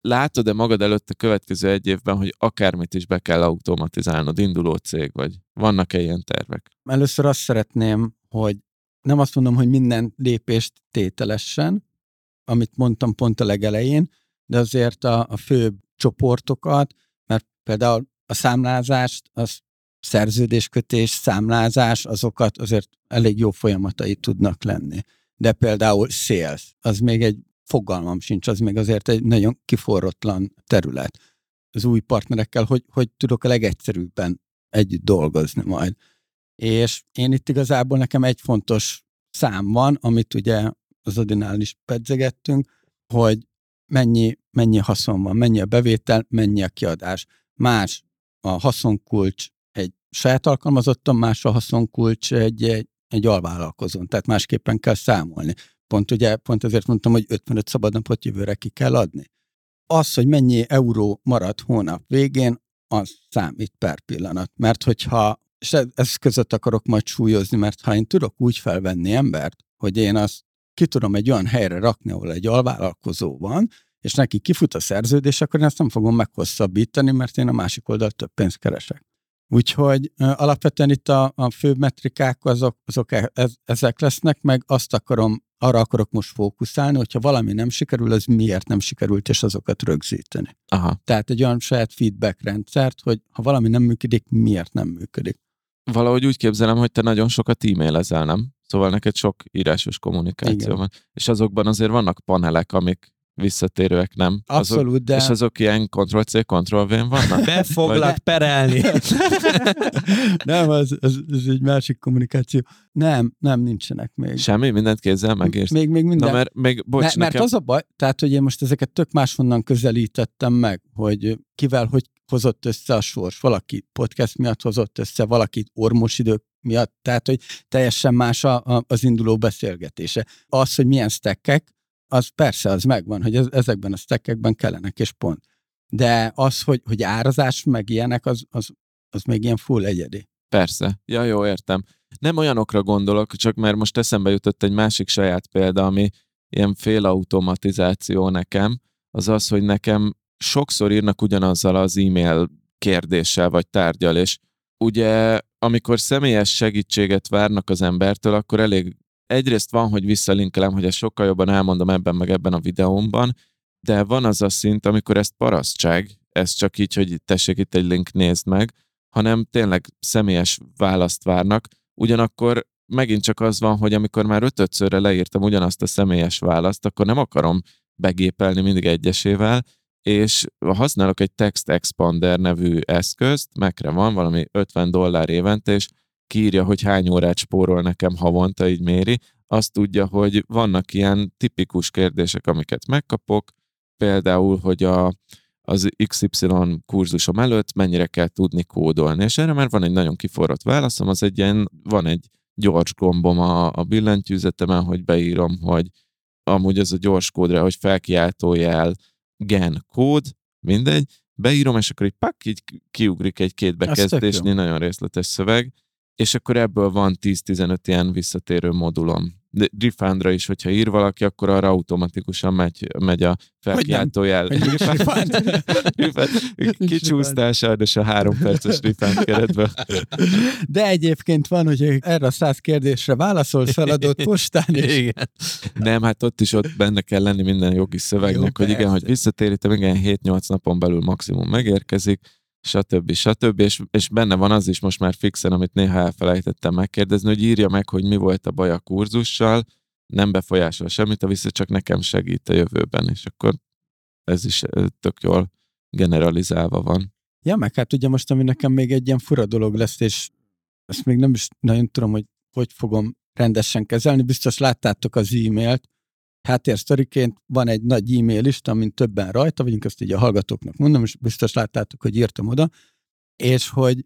látod-e magad előtt a következő egy évben, hogy akármit is be kell automatizálnod, induló cég vagy? Vannak-e ilyen tervek? Először azt szeretném, hogy nem azt mondom, hogy minden lépést tételessen, amit mondtam pont a legelején, de azért a, a fő csoportokat, mert például a számlázást, az szerződéskötés, számlázás, azokat azért elég jó folyamatai tudnak lenni. De például sales, az még egy fogalmam sincs, az még azért egy nagyon kiforrotlan terület. Az új partnerekkel, hogy, hogy tudok a legegyszerűbben együtt dolgozni majd. És én itt igazából nekem egy fontos szám van, amit ugye az Odinál is pedzegettünk, hogy mennyi, mennyi haszon van, mennyi a bevétel, mennyi a kiadás. Más a haszonkulcs egy saját alkalmazottan, más a haszonkulcs egy, egy, egy alvállalkozón, tehát másképpen kell számolni. Pont ugye, pont ezért mondtam, hogy 55 szabadnapot jövőre ki kell adni. Az, hogy mennyi euró marad hónap végén, az számít per pillanat. Mert hogyha, és ez, között akarok majd súlyozni, mert ha én tudok úgy felvenni embert, hogy én azt ki tudom egy olyan helyre rakni, ahol egy alvállalkozó van, és neki kifut a szerződés, akkor én ezt nem fogom meghosszabbítani, mert én a másik oldalt több pénzt keresek. Úgyhogy alapvetően itt a, a fő metrikák azok, azok e, ez, ezek lesznek, meg azt akarom, arra akarok most fókuszálni, hogyha valami nem sikerül, az miért nem sikerült, és azokat rögzíteni. Aha. Tehát egy olyan saját feedback rendszert, hogy ha valami nem működik, miért nem működik. Valahogy úgy képzelem, hogy te nagyon sokat e-mailezel, nem? Szóval neked sok írásos kommunikáció Igen. van. És azokban azért vannak panelek, amik visszatérőek, nem? Abszolút, azok, de... És azok ilyen Ctrl-C, Ctrl-V-n vannak? [LAUGHS] Be foglak perelni. [LAUGHS] nem, az, az, az egy másik kommunikáció. Nem, nem, nincsenek még. Semmi? Mindent kézzel megérsz? Még, még minden. Na, mert még, bocs, mert, mert nekem... az a baj, tehát, hogy én most ezeket tök máshonnan közelítettem meg, hogy kivel hogy hozott össze a sors. Valaki podcast miatt hozott össze, valaki ormos idők miatt, tehát, hogy teljesen más a, a, az induló beszélgetése. Az, hogy milyen stekkek, az persze, az megvan, hogy ez, ezekben a stekkekben kellenek, és pont. De az, hogy, hogy árazás, meg ilyenek, az, az, az még ilyen full egyedi. Persze. Ja, jó, értem. Nem olyanokra gondolok, csak mert most eszembe jutott egy másik saját példa, ami ilyen félautomatizáció nekem, az az, hogy nekem sokszor írnak ugyanazzal az e-mail kérdéssel vagy tárgyal, és ugye amikor személyes segítséget várnak az embertől, akkor elég egyrészt van, hogy visszalinkelem, hogy ezt sokkal jobban elmondom ebben meg ebben a videómban, de van az a szint, amikor ezt parasztság, ez csak így, hogy tessék itt egy link, nézd meg, hanem tényleg személyes választ várnak. Ugyanakkor megint csak az van, hogy amikor már ötötszörre leírtam ugyanazt a személyes választ, akkor nem akarom begépelni mindig egyesével, és használok egy Text Expander nevű eszközt, megre van valami 50 dollár évente, és kiírja, hogy hány órát spórol nekem havonta, így méri. Azt tudja, hogy vannak ilyen tipikus kérdések, amiket megkapok, például, hogy a, az XY kurzusom előtt mennyire kell tudni kódolni. És erre már van egy nagyon kiforrott válaszom, az egy ilyen, van egy gyors gombom a, a billentyűzetemen, hogy beírom, hogy amúgy az a gyors kódra, hogy felkiáltójel gen kód, mindegy, beírom, és akkor így pak, így kiugrik egy két bekezdésnél nagyon részletes szöveg, és akkor ebből van 10-15 ilyen visszatérő modulom. De is, hogyha ír valaki, akkor arra automatikusan megy, megy a [LAUGHS] refund. Refund. Kicsúsztál sajnos a három perces refund keretből. [LAUGHS] De egyébként van, hogy erre a száz kérdésre válaszolsz feladott postán, és Igen. Nem, hát ott is ott benne kell lenni minden jogi szövegnek, Jó, hogy igen, hogy visszatérítem, igen, 7-8 napon belül maximum megérkezik, stb. stb. És, és benne van az is most már fixen, amit néha elfelejtettem megkérdezni, hogy írja meg, hogy mi volt a baj a kurzussal, nem befolyásol semmit, a vissza csak nekem segít a jövőben, és akkor ez is tök jól generalizálva van. Ja, meg hát ugye most, ami nekem még egy ilyen fura dolog lesz, és ezt még nem is nagyon tudom, hogy hogy fogom rendesen kezelni. Biztos láttátok az e-mailt. Háttérsztoriként van egy nagy e-mail lista, amin többen rajta vagyunk, ezt így a hallgatóknak mondom, és biztos láttátok, hogy írtam oda, és hogy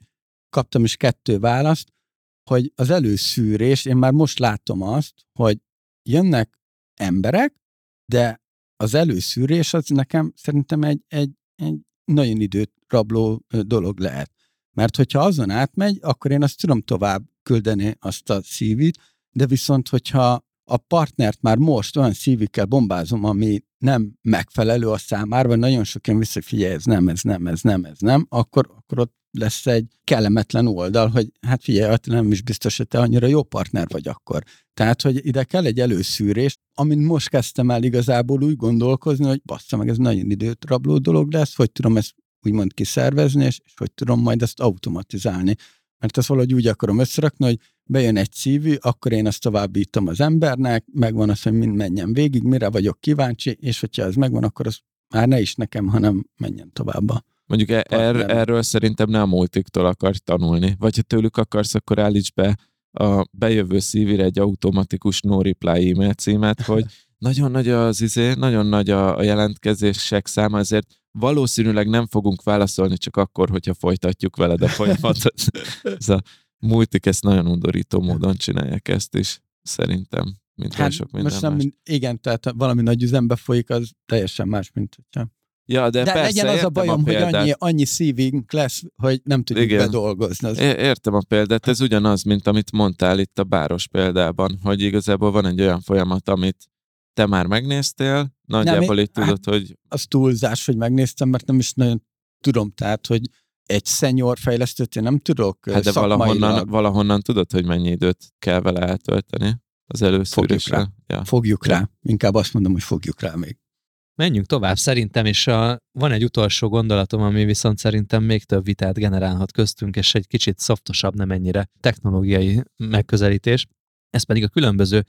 kaptam is kettő választ. hogy az előszűrés, én már most látom azt, hogy jönnek emberek, de az előszűrés az nekem szerintem egy, egy, egy nagyon időt rabló dolog lehet. Mert hogyha azon átmegy, akkor én azt tudom tovább küldeni azt a szívit, de viszont, hogyha a partnert már most olyan szívikkel bombázom, ami nem megfelelő a számára, vagy nagyon sok ilyen vissza, figyelj, ez nem, ez nem, ez nem, ez nem, akkor, akkor ott lesz egy kellemetlen oldal, hogy hát figyelj, nem is biztos, hogy te annyira jó partner vagy akkor. Tehát, hogy ide kell egy előszűrés, amint most kezdtem el igazából úgy gondolkozni, hogy bassza meg, ez nagyon időt rabló dolog lesz, hogy tudom ezt úgymond kiszervezni, és, és hogy tudom majd ezt automatizálni. Mert ezt valahogy úgy akarom összerakni, hogy bejön egy CV, akkor én azt továbbítom az embernek, megvan az, hogy mind menjen végig, mire vagyok kíváncsi, és hogyha ez megvan, akkor az már ne is nekem, hanem menjen tovább Mondjuk e- er, erről szerintem nem a multiktól akar tanulni. Vagy ha tőlük akarsz, akkor állíts be a bejövő szívire egy automatikus no reply e-mail címet, hogy [LAUGHS] nagyon nagy az izé, nagyon nagy a, a jelentkezések száma, ezért valószínűleg nem fogunk válaszolni csak akkor, hogyha folytatjuk veled a folyamatot. [LAUGHS] Ez a multik ezt nagyon undorító módon csinálják ezt is, szerintem, mint hát, sok minden most nem, Igen, tehát valami nagy üzembe folyik, az teljesen más, mint hogyha Ja, de, de persze, legyen az a bajom, a hogy annyi, annyi szívink lesz, hogy nem tudjuk Igen. bedolgozni. Az... Értem a példát, ez ugyanaz, mint amit mondtál itt a báros példában, hogy igazából van egy olyan folyamat, amit te már megnéztél, nagyjából itt tudod, hát, hogy... Az túlzás, hogy megnéztem, mert nem is nagyon tudom, tehát, hogy egy szenyor fejlesztőt én nem tudok Hát de valahonnan, valahonnan tudod, hogy mennyi időt kell vele eltölteni az előszűrésre. Fogjuk rá. Ja. Fogjuk rá. Inkább azt mondom, hogy fogjuk rá még. Menjünk tovább szerintem, és a, van egy utolsó gondolatom, ami viszont szerintem még több vitát generálhat köztünk, és egy kicsit szoftosabb, nem ennyire technológiai megközelítés. Ez pedig a különböző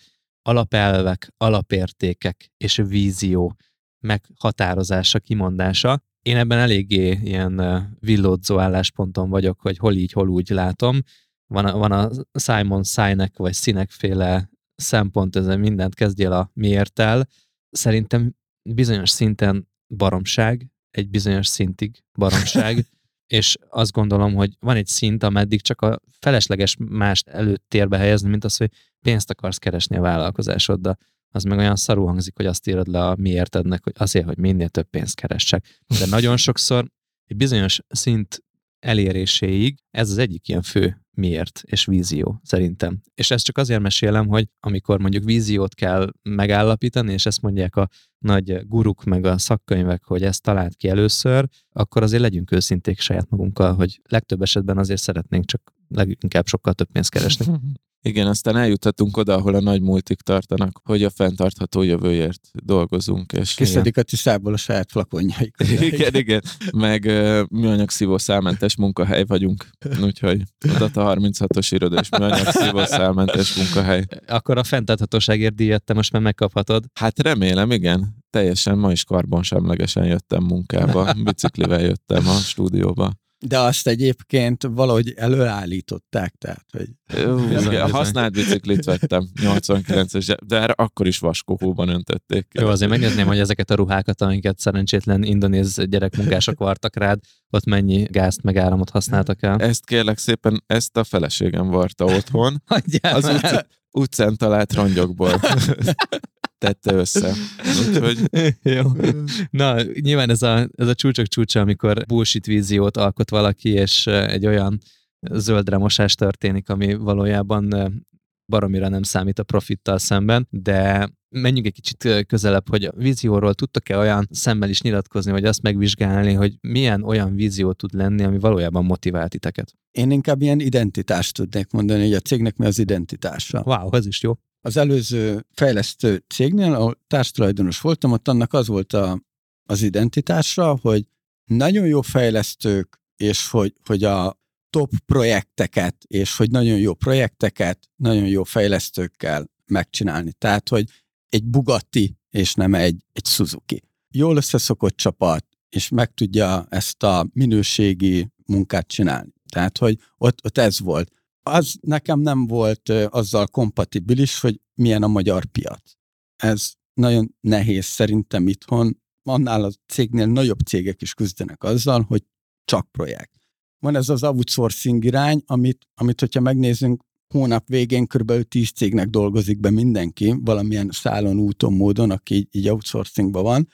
alapelvek, alapértékek és vízió meghatározása, kimondása. Én ebben eléggé ilyen villódzó állásponton vagyok, hogy hol így, hol úgy látom. Van a, van a Simon Sinek vagy Sinek féle szempont, ezen mindent kezdjél a miértel. Szerintem bizonyos szinten baromság, egy bizonyos szintig baromság, [LAUGHS] és azt gondolom, hogy van egy szint, ameddig csak a felesleges mást előttérbe helyezni, mint az, hogy pénzt akarsz keresni a vállalkozásoddal. Az meg olyan szarú hangzik, hogy azt írod le a mi értednek, hogy azért, hogy minél több pénzt keressek. De nagyon sokszor egy bizonyos szint eléréséig ez az egyik ilyen fő miért és vízió szerintem. És ezt csak azért mesélem, hogy amikor mondjuk víziót kell megállapítani, és ezt mondják a nagy guruk meg a szakkönyvek, hogy ezt talált ki először, akkor azért legyünk őszinték saját magunkkal, hogy legtöbb esetben azért szeretnénk csak leginkább sokkal több pénzt keresni. [LAUGHS] Igen, aztán eljuthatunk oda, ahol a nagy multik tartanak, hogy a fenntartható jövőért dolgozunk. És Kiszedik a tiszából a saját flakonjaik. [LAUGHS] igen, igen. Meg uh, műanyag szívó szálmentes munkahely vagyunk. Úgyhogy oda a 36-os iroda és műanyag szívó szálmentes munkahely. Akkor a fenntarthatóságért díjat te most már megkaphatod. Hát remélem, igen. Teljesen ma is karbonsemlegesen jöttem munkába. [LAUGHS] Biciklivel jöttem a stúdióba. De azt egyébként valahogy előállították, tehát, hogy... Igen, használt biciklit vettem, 89-es, de erre akkor is vaskóhóban öntötték. Jó, azért megnézném, hogy ezeket a ruhákat, amiket szerencsétlen indonéz gyerekmunkások vartak rád, ott mennyi gázt meg áramot használtak el. Ezt kérlek szépen, ezt a feleségem varta otthon. [LAUGHS] az utc- utcán talált rongyokból [LAUGHS] tette össze. [LAUGHS] Úgyhogy... Jó. Na, nyilván ez a, ez a csúcsok csúcsa, amikor bullshit víziót alkot valaki, és egy olyan zöldre mosás történik, ami valójában baromira nem számít a profittal szemben, de menjünk egy kicsit közelebb, hogy a vízióról tudtok-e olyan szemmel is nyilatkozni, vagy azt megvizsgálni, hogy milyen olyan vízió tud lenni, ami valójában motivál titeket? Én inkább ilyen identitást tudnék mondani, hogy a cégnek mi az identitása. Wow, ez is jó az előző fejlesztő cégnél, ahol társtulajdonos voltam, ott annak az volt a, az identitása, hogy nagyon jó fejlesztők, és hogy, hogy a top projekteket, és hogy nagyon jó projekteket, nagyon jó fejlesztőkkel megcsinálni. Tehát, hogy egy Bugatti, és nem egy, egy Suzuki. Jól összeszokott csapat, és meg tudja ezt a minőségi munkát csinálni. Tehát, hogy ott, ott ez volt az nekem nem volt azzal kompatibilis, hogy milyen a magyar piac. Ez nagyon nehéz szerintem itthon. Annál a cégnél nagyobb cégek is küzdenek azzal, hogy csak projekt. Van ez az outsourcing irány, amit, amit hogyha megnézzünk, hónap végén körülbelül 10 cégnek dolgozik be mindenki, valamilyen szálon, úton, módon, aki így, így outsourcingban van.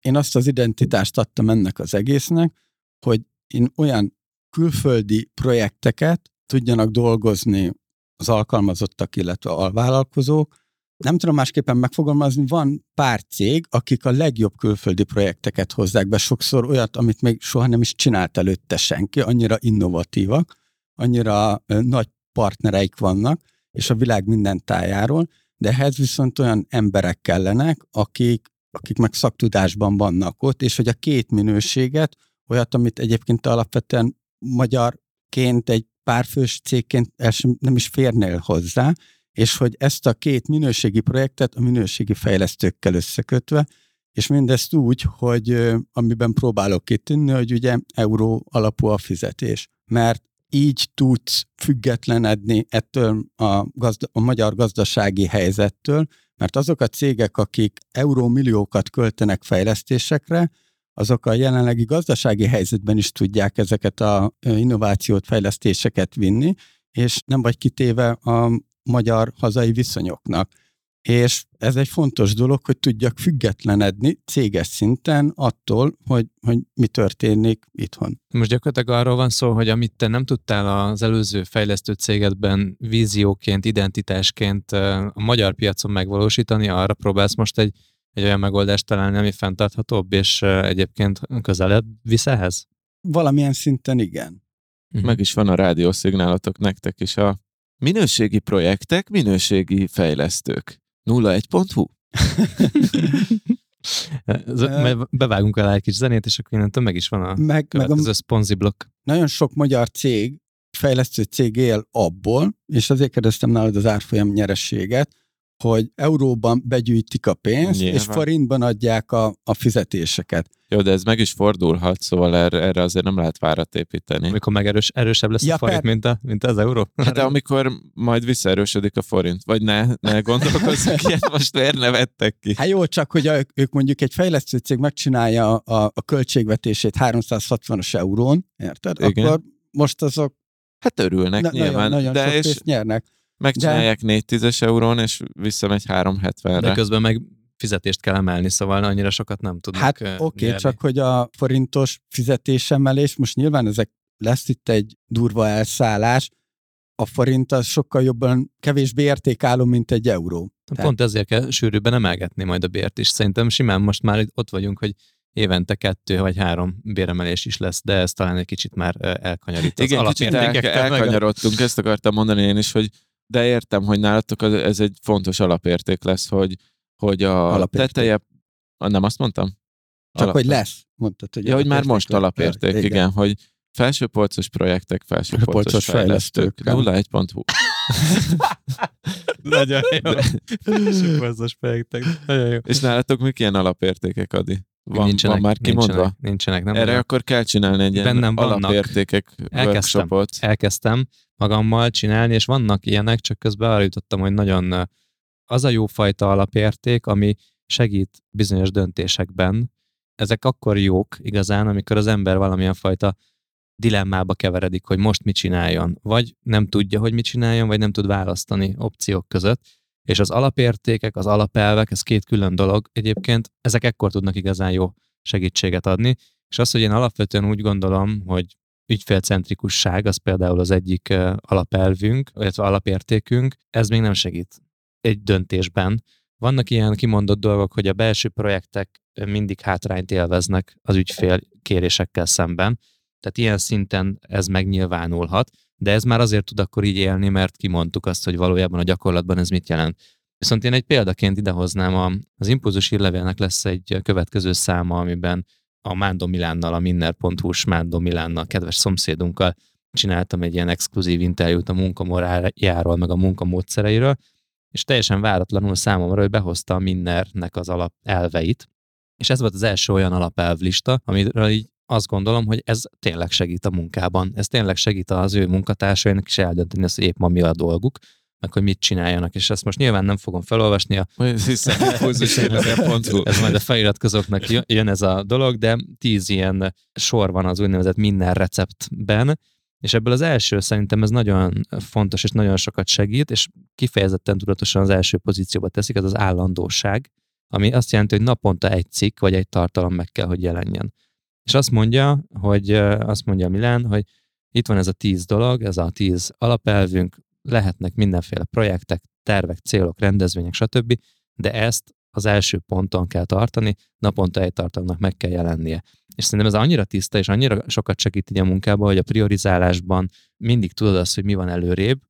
Én azt az identitást adtam ennek az egésznek, hogy én olyan külföldi projekteket tudjanak dolgozni az alkalmazottak, illetve alvállalkozók, nem tudom másképpen megfogalmazni, van pár cég, akik a legjobb külföldi projekteket hozzák be, sokszor olyat, amit még soha nem is csinált előtte senki, annyira innovatívak, annyira nagy partnereik vannak, és a világ minden tájáról, de ehhez viszont olyan emberek kellenek, akik, akik meg szaktudásban vannak ott, és hogy a két minőséget, olyat, amit egyébként alapvetően magyarként egy párfős cégként nem is férnél hozzá, és hogy ezt a két minőségi projektet a minőségi fejlesztőkkel összekötve, és mindezt úgy, hogy amiben próbálok kitűnni, hogy ugye euró alapú a fizetés. Mert így tudsz függetlenedni ettől a, gazda, a magyar gazdasági helyzettől, mert azok a cégek, akik eurómilliókat költenek fejlesztésekre, azok a jelenlegi gazdasági helyzetben is tudják ezeket a innovációt, fejlesztéseket vinni, és nem vagy kitéve a magyar hazai viszonyoknak. És ez egy fontos dolog, hogy tudjak függetlenedni céges szinten attól, hogy, hogy mi történik itthon. Most gyakorlatilag arról van szó, hogy amit te nem tudtál az előző fejlesztő cégedben vízióként, identitásként a magyar piacon megvalósítani, arra próbálsz most egy, egy olyan megoldást találni, ami fenntarthatóbb, és egyébként közelebb visz ehhez? Valamilyen szinten igen. Uh-huh. Meg is van a rádiószignálatok nektek is a minőségi projektek, minőségi fejlesztők. 01.hu [LAUGHS] Bevágunk alá egy kis zenét, és akkor innentől meg is van a meg, következő meg a sponzi blokk. Nagyon sok magyar cég, fejlesztő cég él abból, és azért kérdeztem nálad az árfolyam nyerességet, hogy euróban begyűjtik a pénzt, Nyilván. és forintban adják a, a fizetéseket. Jó, de ez meg is fordulhat, szóval erre, erre azért nem lehet várat építeni. Amikor meg erős, erősebb lesz ja, a forint, per... mint, a, mint az euró? Hát de amikor majd visszaerősödik a forint, vagy ne, ne [LAUGHS] gondolkozzunk ilyen, most miért nevettek ki? Hát jó, csak hogy a, ők mondjuk egy fejlesztő cég megcsinálja a, a költségvetését 360-as eurón, érted? Igen. Akkor most azok Hát örülnek na, nyilván. Nagyon, nagyon de sok és... nyernek. Megcsinálják de... 4 10 eurón, és visszamegy 370-re. De közben meg fizetést kell emelni, szóval annyira sokat nem tudnak Hát oké, okay, csak hogy a forintos fizetésemelés, most nyilván ezek lesz itt egy durva elszállás, a forint az sokkal jobban, kevésbé értékálló, mint egy euró. Pont Tehát... ezért kell sűrűbben emelgetni majd a bért is. Szerintem simán most már ott vagyunk, hogy évente kettő vagy három béremelés is lesz, de ez talán egy kicsit már elkanyarít. Igen, kicsit el, elkanyarodtunk, ezt akartam mondani én is, hogy de értem, hogy nálatok ez egy fontos alapérték lesz, hogy, hogy a alapérték. teteje, nem azt mondtam? Csak Alap... hogy lesz, mondtad, hogy Ja, hogy már most alapérték, igen. igen, hogy felsőpolcos projektek, felsőpolcos fejlesztők. 01.hu [LAUGHS] Nagyon jó. Felsőpolcos projektek. Nagyon jó. És nálatok mik ilyen alapértékek, Adi? Van, nincsenek, van már kimondva? Nincsenek, nincsenek nem Erre akkor kell csinálni egy ilyen Bennem alapértékek elkezdtem, workshopot. Elkezdtem magammal csinálni, és vannak ilyenek, csak közben arra jutottam, hogy nagyon az a jófajta alapérték, ami segít bizonyos döntésekben. Ezek akkor jók igazán, amikor az ember valamilyen fajta dilemmába keveredik, hogy most mit csináljon. Vagy nem tudja, hogy mit csináljon, vagy nem tud választani opciók között és az alapértékek, az alapelvek, ez két külön dolog. Egyébként, ezek ekkor tudnak igazán jó segítséget adni, és az, hogy én alapvetően úgy gondolom, hogy ügyfélcentrikusság, az például az egyik alapelvünk, illetve alapértékünk, ez még nem segít egy döntésben. Vannak ilyen kimondott dolgok, hogy a belső projektek mindig hátrányt élveznek az ügyfél kérésekkel szemben, tehát ilyen szinten ez megnyilvánulhat, de ez már azért tud akkor így élni, mert kimondtuk azt, hogy valójában a gyakorlatban ez mit jelent. Viszont én egy példaként idehoznám, az impulzus hírlevélnek lesz egy következő száma, amiben a Mándó Milánnal, a minner.hu-s Mándó Milánnal, kedves szomszédunkkal csináltam egy ilyen exkluzív interjút a munkamorájáról, meg a munkamódszereiről, és teljesen váratlanul számomra, hogy behozta a Minnernek az alap elveit, és ez volt az első olyan alapelvlista, amiről így azt gondolom, hogy ez tényleg segít a munkában. Ez tényleg segít az ő munkatársainak is eldönteni azt, hogy épp ma mi a dolguk, meg hogy mit csináljanak, és ezt most nyilván nem fogom felolvasni. A... [LAUGHS] ez majd a feliratkozóknak jön ez a dolog, de tíz ilyen sor van az úgynevezett minden receptben, És ebből az első szerintem ez nagyon fontos, és nagyon sokat segít, és kifejezetten tudatosan az első pozícióba teszik, ez az állandóság, ami azt jelenti, hogy naponta egy cikk vagy egy tartalom meg kell, hogy jelenjen. És azt mondja, hogy azt mondja Milán, hogy itt van ez a tíz dolog, ez a tíz alapelvünk, lehetnek mindenféle projektek, tervek, célok, rendezvények, stb., de ezt az első ponton kell tartani, naponta egy tartalomnak meg kell jelennie. És szerintem ez annyira tiszta, és annyira sokat segít így a munkában, hogy a priorizálásban mindig tudod azt, hogy mi van előrébb,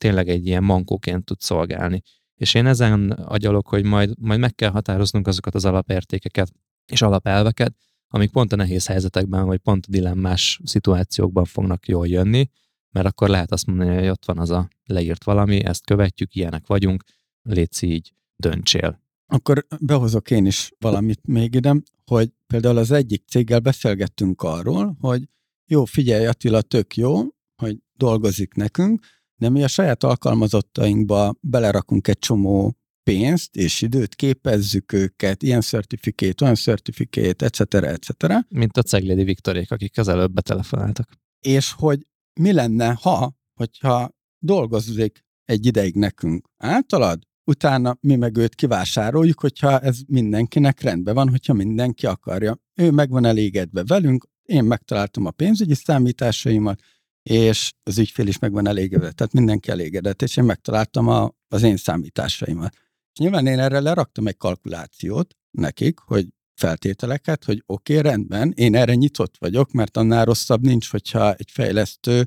tényleg egy ilyen mankóként tud szolgálni. És én ezen agyalok, hogy majd, majd meg kell határoznunk azokat az alapértékeket és alapelveket, amik pont a nehéz helyzetekben, vagy pont a dilemmás szituációkban fognak jól jönni, mert akkor lehet azt mondani, hogy ott van az a leírt valami, ezt követjük, ilyenek vagyunk, légy így, döntsél. Akkor behozok én is valamit még ide, hogy például az egyik céggel beszélgettünk arról, hogy jó, figyelj Attila, tök jó, hogy dolgozik nekünk, de mi a saját alkalmazottainkba belerakunk egy csomó pénzt és időt, képezzük őket, ilyen certifikét, olyan certifikét, etc. etc. Mint a Ceglédi Viktorék, akik az előbb betelefonáltak. És hogy mi lenne, ha, hogyha dolgozik egy ideig nekünk általad, utána mi meg őt kivásároljuk, hogyha ez mindenkinek rendben van, hogyha mindenki akarja. Ő meg van elégedve velünk, én megtaláltam a pénzügyi számításaimat, és az ügyfél is meg van elégedve, tehát mindenki elégedett, és én megtaláltam a, az én számításaimat. És nyilván én erre leraktam egy kalkulációt nekik, hogy feltételeket, hogy oké, okay, rendben, én erre nyitott vagyok, mert annál rosszabb nincs, hogyha egy fejlesztő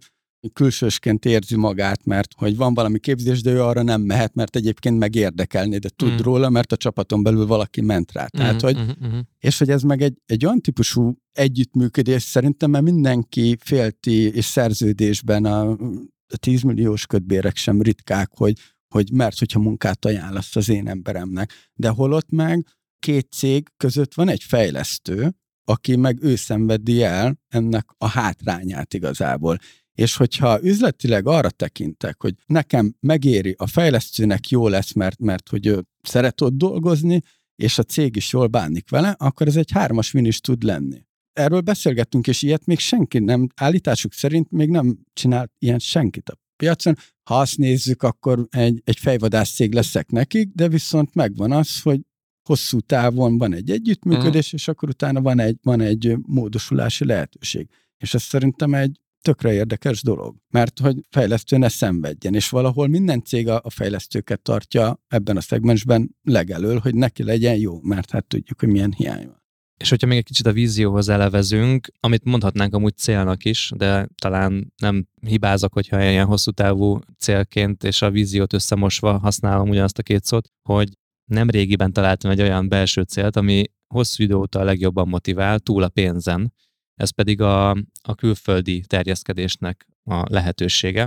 külsősként érzi magát, mert hogy van valami képzés, de ő arra nem mehet, mert egyébként megérdekelni, de tud mm. róla, mert a csapaton belül valaki ment rá. Tehát, mm, hogy, mm, mm. És hogy ez meg egy, egy olyan típusú együttműködés szerintem, mert mindenki félti és szerződésben a, a 10 milliós ködbérek sem ritkák, hogy, hogy mert hogyha munkát ajánlasz az én emberemnek. De holott meg két cég között van egy fejlesztő, aki meg ő szenvedi el ennek a hátrányát igazából. És hogyha üzletileg arra tekintek, hogy nekem megéri, a fejlesztőnek jó lesz, mert, mert hogy ő szeret ott dolgozni, és a cég is jól bánik vele, akkor ez egy hármas win is tud lenni. Erről beszélgettünk, és ilyet még senki nem, állításuk szerint még nem csinált ilyen senkit a piacon. Ha azt nézzük, akkor egy, egy fejvadász cég leszek nekik, de viszont megvan az, hogy hosszú távon van egy együttműködés, mm. és akkor utána van egy, van egy módosulási lehetőség. És ez szerintem egy tökre érdekes dolog, mert hogy fejlesztő ne szenvedjen, és valahol minden cég a fejlesztőket tartja ebben a szegmensben legelől, hogy neki legyen jó, mert hát tudjuk, hogy milyen hiány van. És hogyha még egy kicsit a vízióhoz elevezünk, amit mondhatnánk amúgy célnak is, de talán nem hibázok, hogyha ilyen hosszú távú célként és a víziót összemosva használom ugyanazt a két szót, hogy nem régiben találtam egy olyan belső célt, ami hosszú idő óta a legjobban motivál, túl a pénzen, ez pedig a, a külföldi terjeszkedésnek a lehetősége.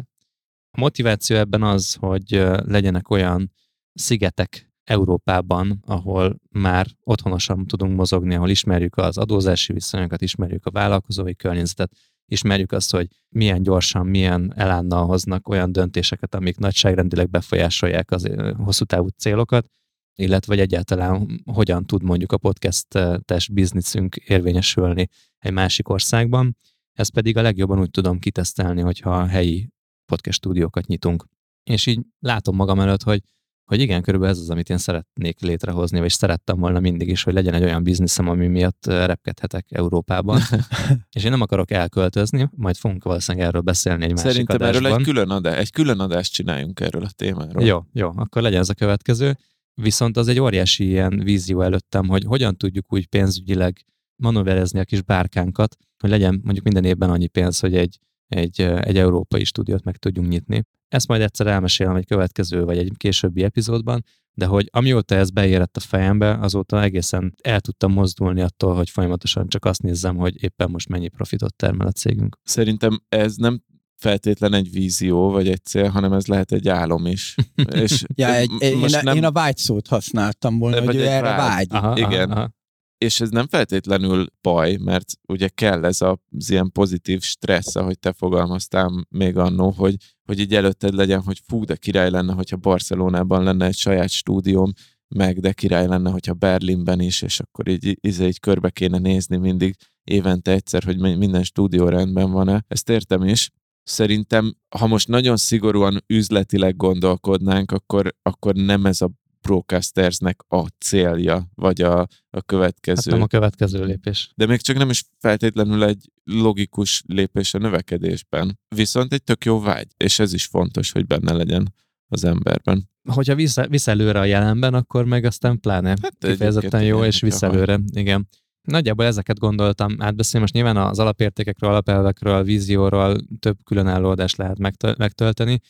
A motiváció ebben az, hogy legyenek olyan szigetek Európában, ahol már otthonosan tudunk mozogni, ahol ismerjük az adózási viszonyokat, ismerjük a vállalkozói környezetet, ismerjük azt, hogy milyen gyorsan, milyen elánnal hoznak olyan döntéseket, amik nagyságrendileg befolyásolják az hosszú távú célokat, illetve hogy egyáltalán hogyan tud mondjuk a podcast-es bizniszünk érvényesülni egy másik országban. Ezt pedig a legjobban úgy tudom kitesztelni, hogyha helyi podcast stúdiókat nyitunk. És így látom magam előtt, hogy, hogy igen, körülbelül ez az, amit én szeretnék létrehozni, vagy szerettem volna mindig is, hogy legyen egy olyan bizniszem, ami miatt repkedhetek Európában. [LAUGHS] és én nem akarok elköltözni, majd fogunk valószínűleg erről beszélni egy másik Szerintem adásban. erről egy külön, adás, egy külön adást csináljunk erről a témáról. Jó, jó, akkor legyen ez a következő. Viszont az egy óriási ilyen vízió előttem, hogy hogyan tudjuk úgy pénzügyileg manőverezni a kis bárkánkat, hogy legyen mondjuk minden évben annyi pénz, hogy egy, egy, egy európai stúdiót meg tudjunk nyitni. Ezt majd egyszer elmesélem egy következő vagy egy későbbi epizódban, de hogy amióta ez beérett a fejembe, azóta egészen el tudtam mozdulni attól, hogy folyamatosan csak azt nézzem, hogy éppen most mennyi profitot termel a cégünk. Szerintem ez nem feltétlen egy vízió, vagy egy cél, hanem ez lehet egy álom is. [LAUGHS] És ja, egy, most én, nem... én a vágy szót használtam volna, hogy ő erre vágy. vágy. Aha, Igen. Aha, aha. És ez nem feltétlenül baj, mert ugye kell ez az ilyen pozitív stressz, ahogy te fogalmaztál még annó, hogy, hogy így előtted legyen, hogy fú, de király lenne, hogyha Barcelonában lenne egy saját stúdióm, meg de király lenne, hogyha Berlinben is, és akkor így, így, így körbe kéne nézni mindig évente egyszer, hogy minden stúdió rendben van-e. Ezt értem is, szerintem, ha most nagyon szigorúan üzletileg gondolkodnánk, akkor, akkor nem ez a broadcastersnek a célja, vagy a, a következő. Hát nem a következő lépés. De még csak nem is feltétlenül egy logikus lépés a növekedésben. Viszont egy tök jó vágy, és ez is fontos, hogy benne legyen az emberben. Hogyha visz, visz előre a jelenben, akkor meg aztán pláne hát kifejezetten jó, és visz előre. Igen. Nagyjából ezeket gondoltam átbeszélni. Most nyilván az alapértékekről, alapelvekről, vízióról több különálló adást lehet megtölteni.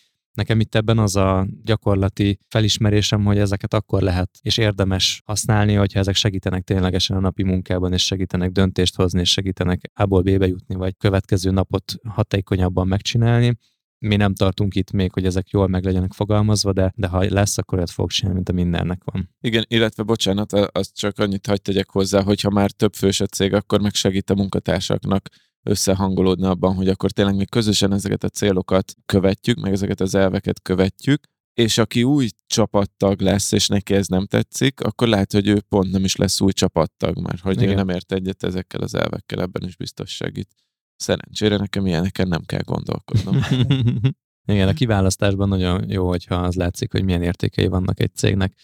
Nekem itt ebben az a gyakorlati felismerésem, hogy ezeket akkor lehet és érdemes használni, hogyha ezek segítenek ténylegesen a napi munkában, és segítenek döntést hozni, és segítenek A-ból B-be jutni, vagy következő napot hatékonyabban megcsinálni mi nem tartunk itt még, hogy ezek jól meg legyenek fogalmazva, de, de ha lesz, akkor olyat fog csinálni, mint a mindennek van. Igen, illetve bocsánat, azt csak annyit hagyd tegyek hozzá, hogy ha már több fős a cég, akkor meg segít a munkatársaknak összehangolódni abban, hogy akkor tényleg mi közösen ezeket a célokat követjük, meg ezeket az elveket követjük, és aki új csapattag lesz, és neki ez nem tetszik, akkor lehet, hogy ő pont nem is lesz új csapattag, mert hogy Igen. ő nem ért egyet ezekkel az elvekkel, ebben is biztos segít. Szerencsére nekem ilyeneken nem kell gondolkodnom. [LAUGHS] Igen, a kiválasztásban nagyon jó, hogyha az látszik, hogy milyen értékei vannak egy cégnek.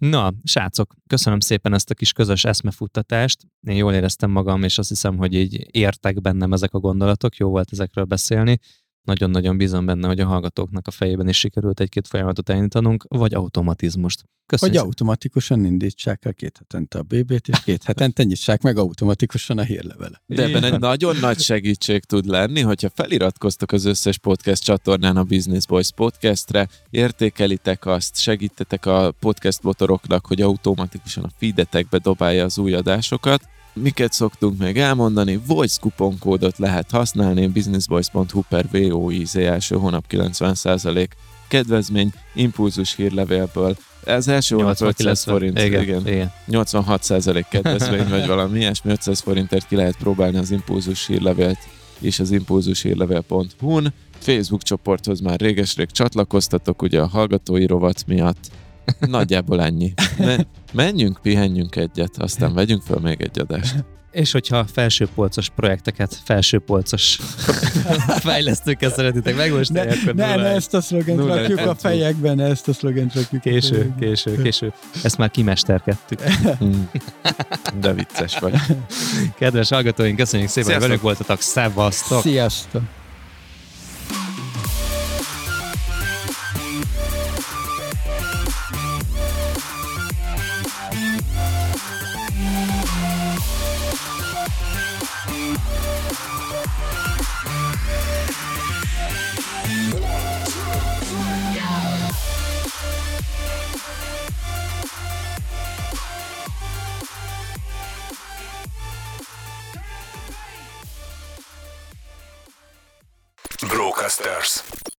Na, srácok, köszönöm szépen ezt a kis közös eszmefuttatást. Én jól éreztem magam, és azt hiszem, hogy így értek bennem ezek a gondolatok, jó volt ezekről beszélni nagyon-nagyon bízom benne, hogy a hallgatóknak a fejében is sikerült egy-két folyamatot elindítanunk, vagy automatizmust. Köszönjük. Hogy automatikusan indítsák el két hetente a BB-t, és [LAUGHS] két hetente nyissák meg automatikusan a hírlevele. De ebben egy nagyon nagy segítség tud lenni, hogyha feliratkoztok az összes podcast csatornán a Business Boys podcastre, értékelitek azt, segítetek a podcast motoroknak, hogy automatikusan a feedetekbe dobálja az új adásokat, miket szoktunk még elmondani, voice kuponkódot lehet használni, businessboys.hu per VOIZ első hónap 90% kedvezmény, impulzus hírlevélből. Ez első hónap 500 forint, igen, igen. igen. 86% kedvezmény, vagy valami [LAUGHS] ilyesmi, 500 forintért ki lehet próbálni az impulzus hírlevélt és az impulzushírlevél.hu-n. Facebook csoporthoz már réges-rég csatlakoztatok, ugye a hallgatói rovat miatt. Nagyjából ennyi. Menjünk, pihenjünk egyet, aztán vegyünk fel még egy adást. [LAUGHS] És hogyha felsőpolcos projekteket, felsőpolcos [LAUGHS] fejlesztőket szeretitek megmostani, akkor ne, ne, ezt a szlogent rakjuk a fejekben, ne ezt a szlogent rakjuk Késő, késő, késő. Ezt már kimesterkedtük. [LAUGHS] Hmm. De vicces vagy. Kedves hallgatóink, köszönjük szépen, hogy velük voltatok. Szevasztok! Sziasztok! Brocasters.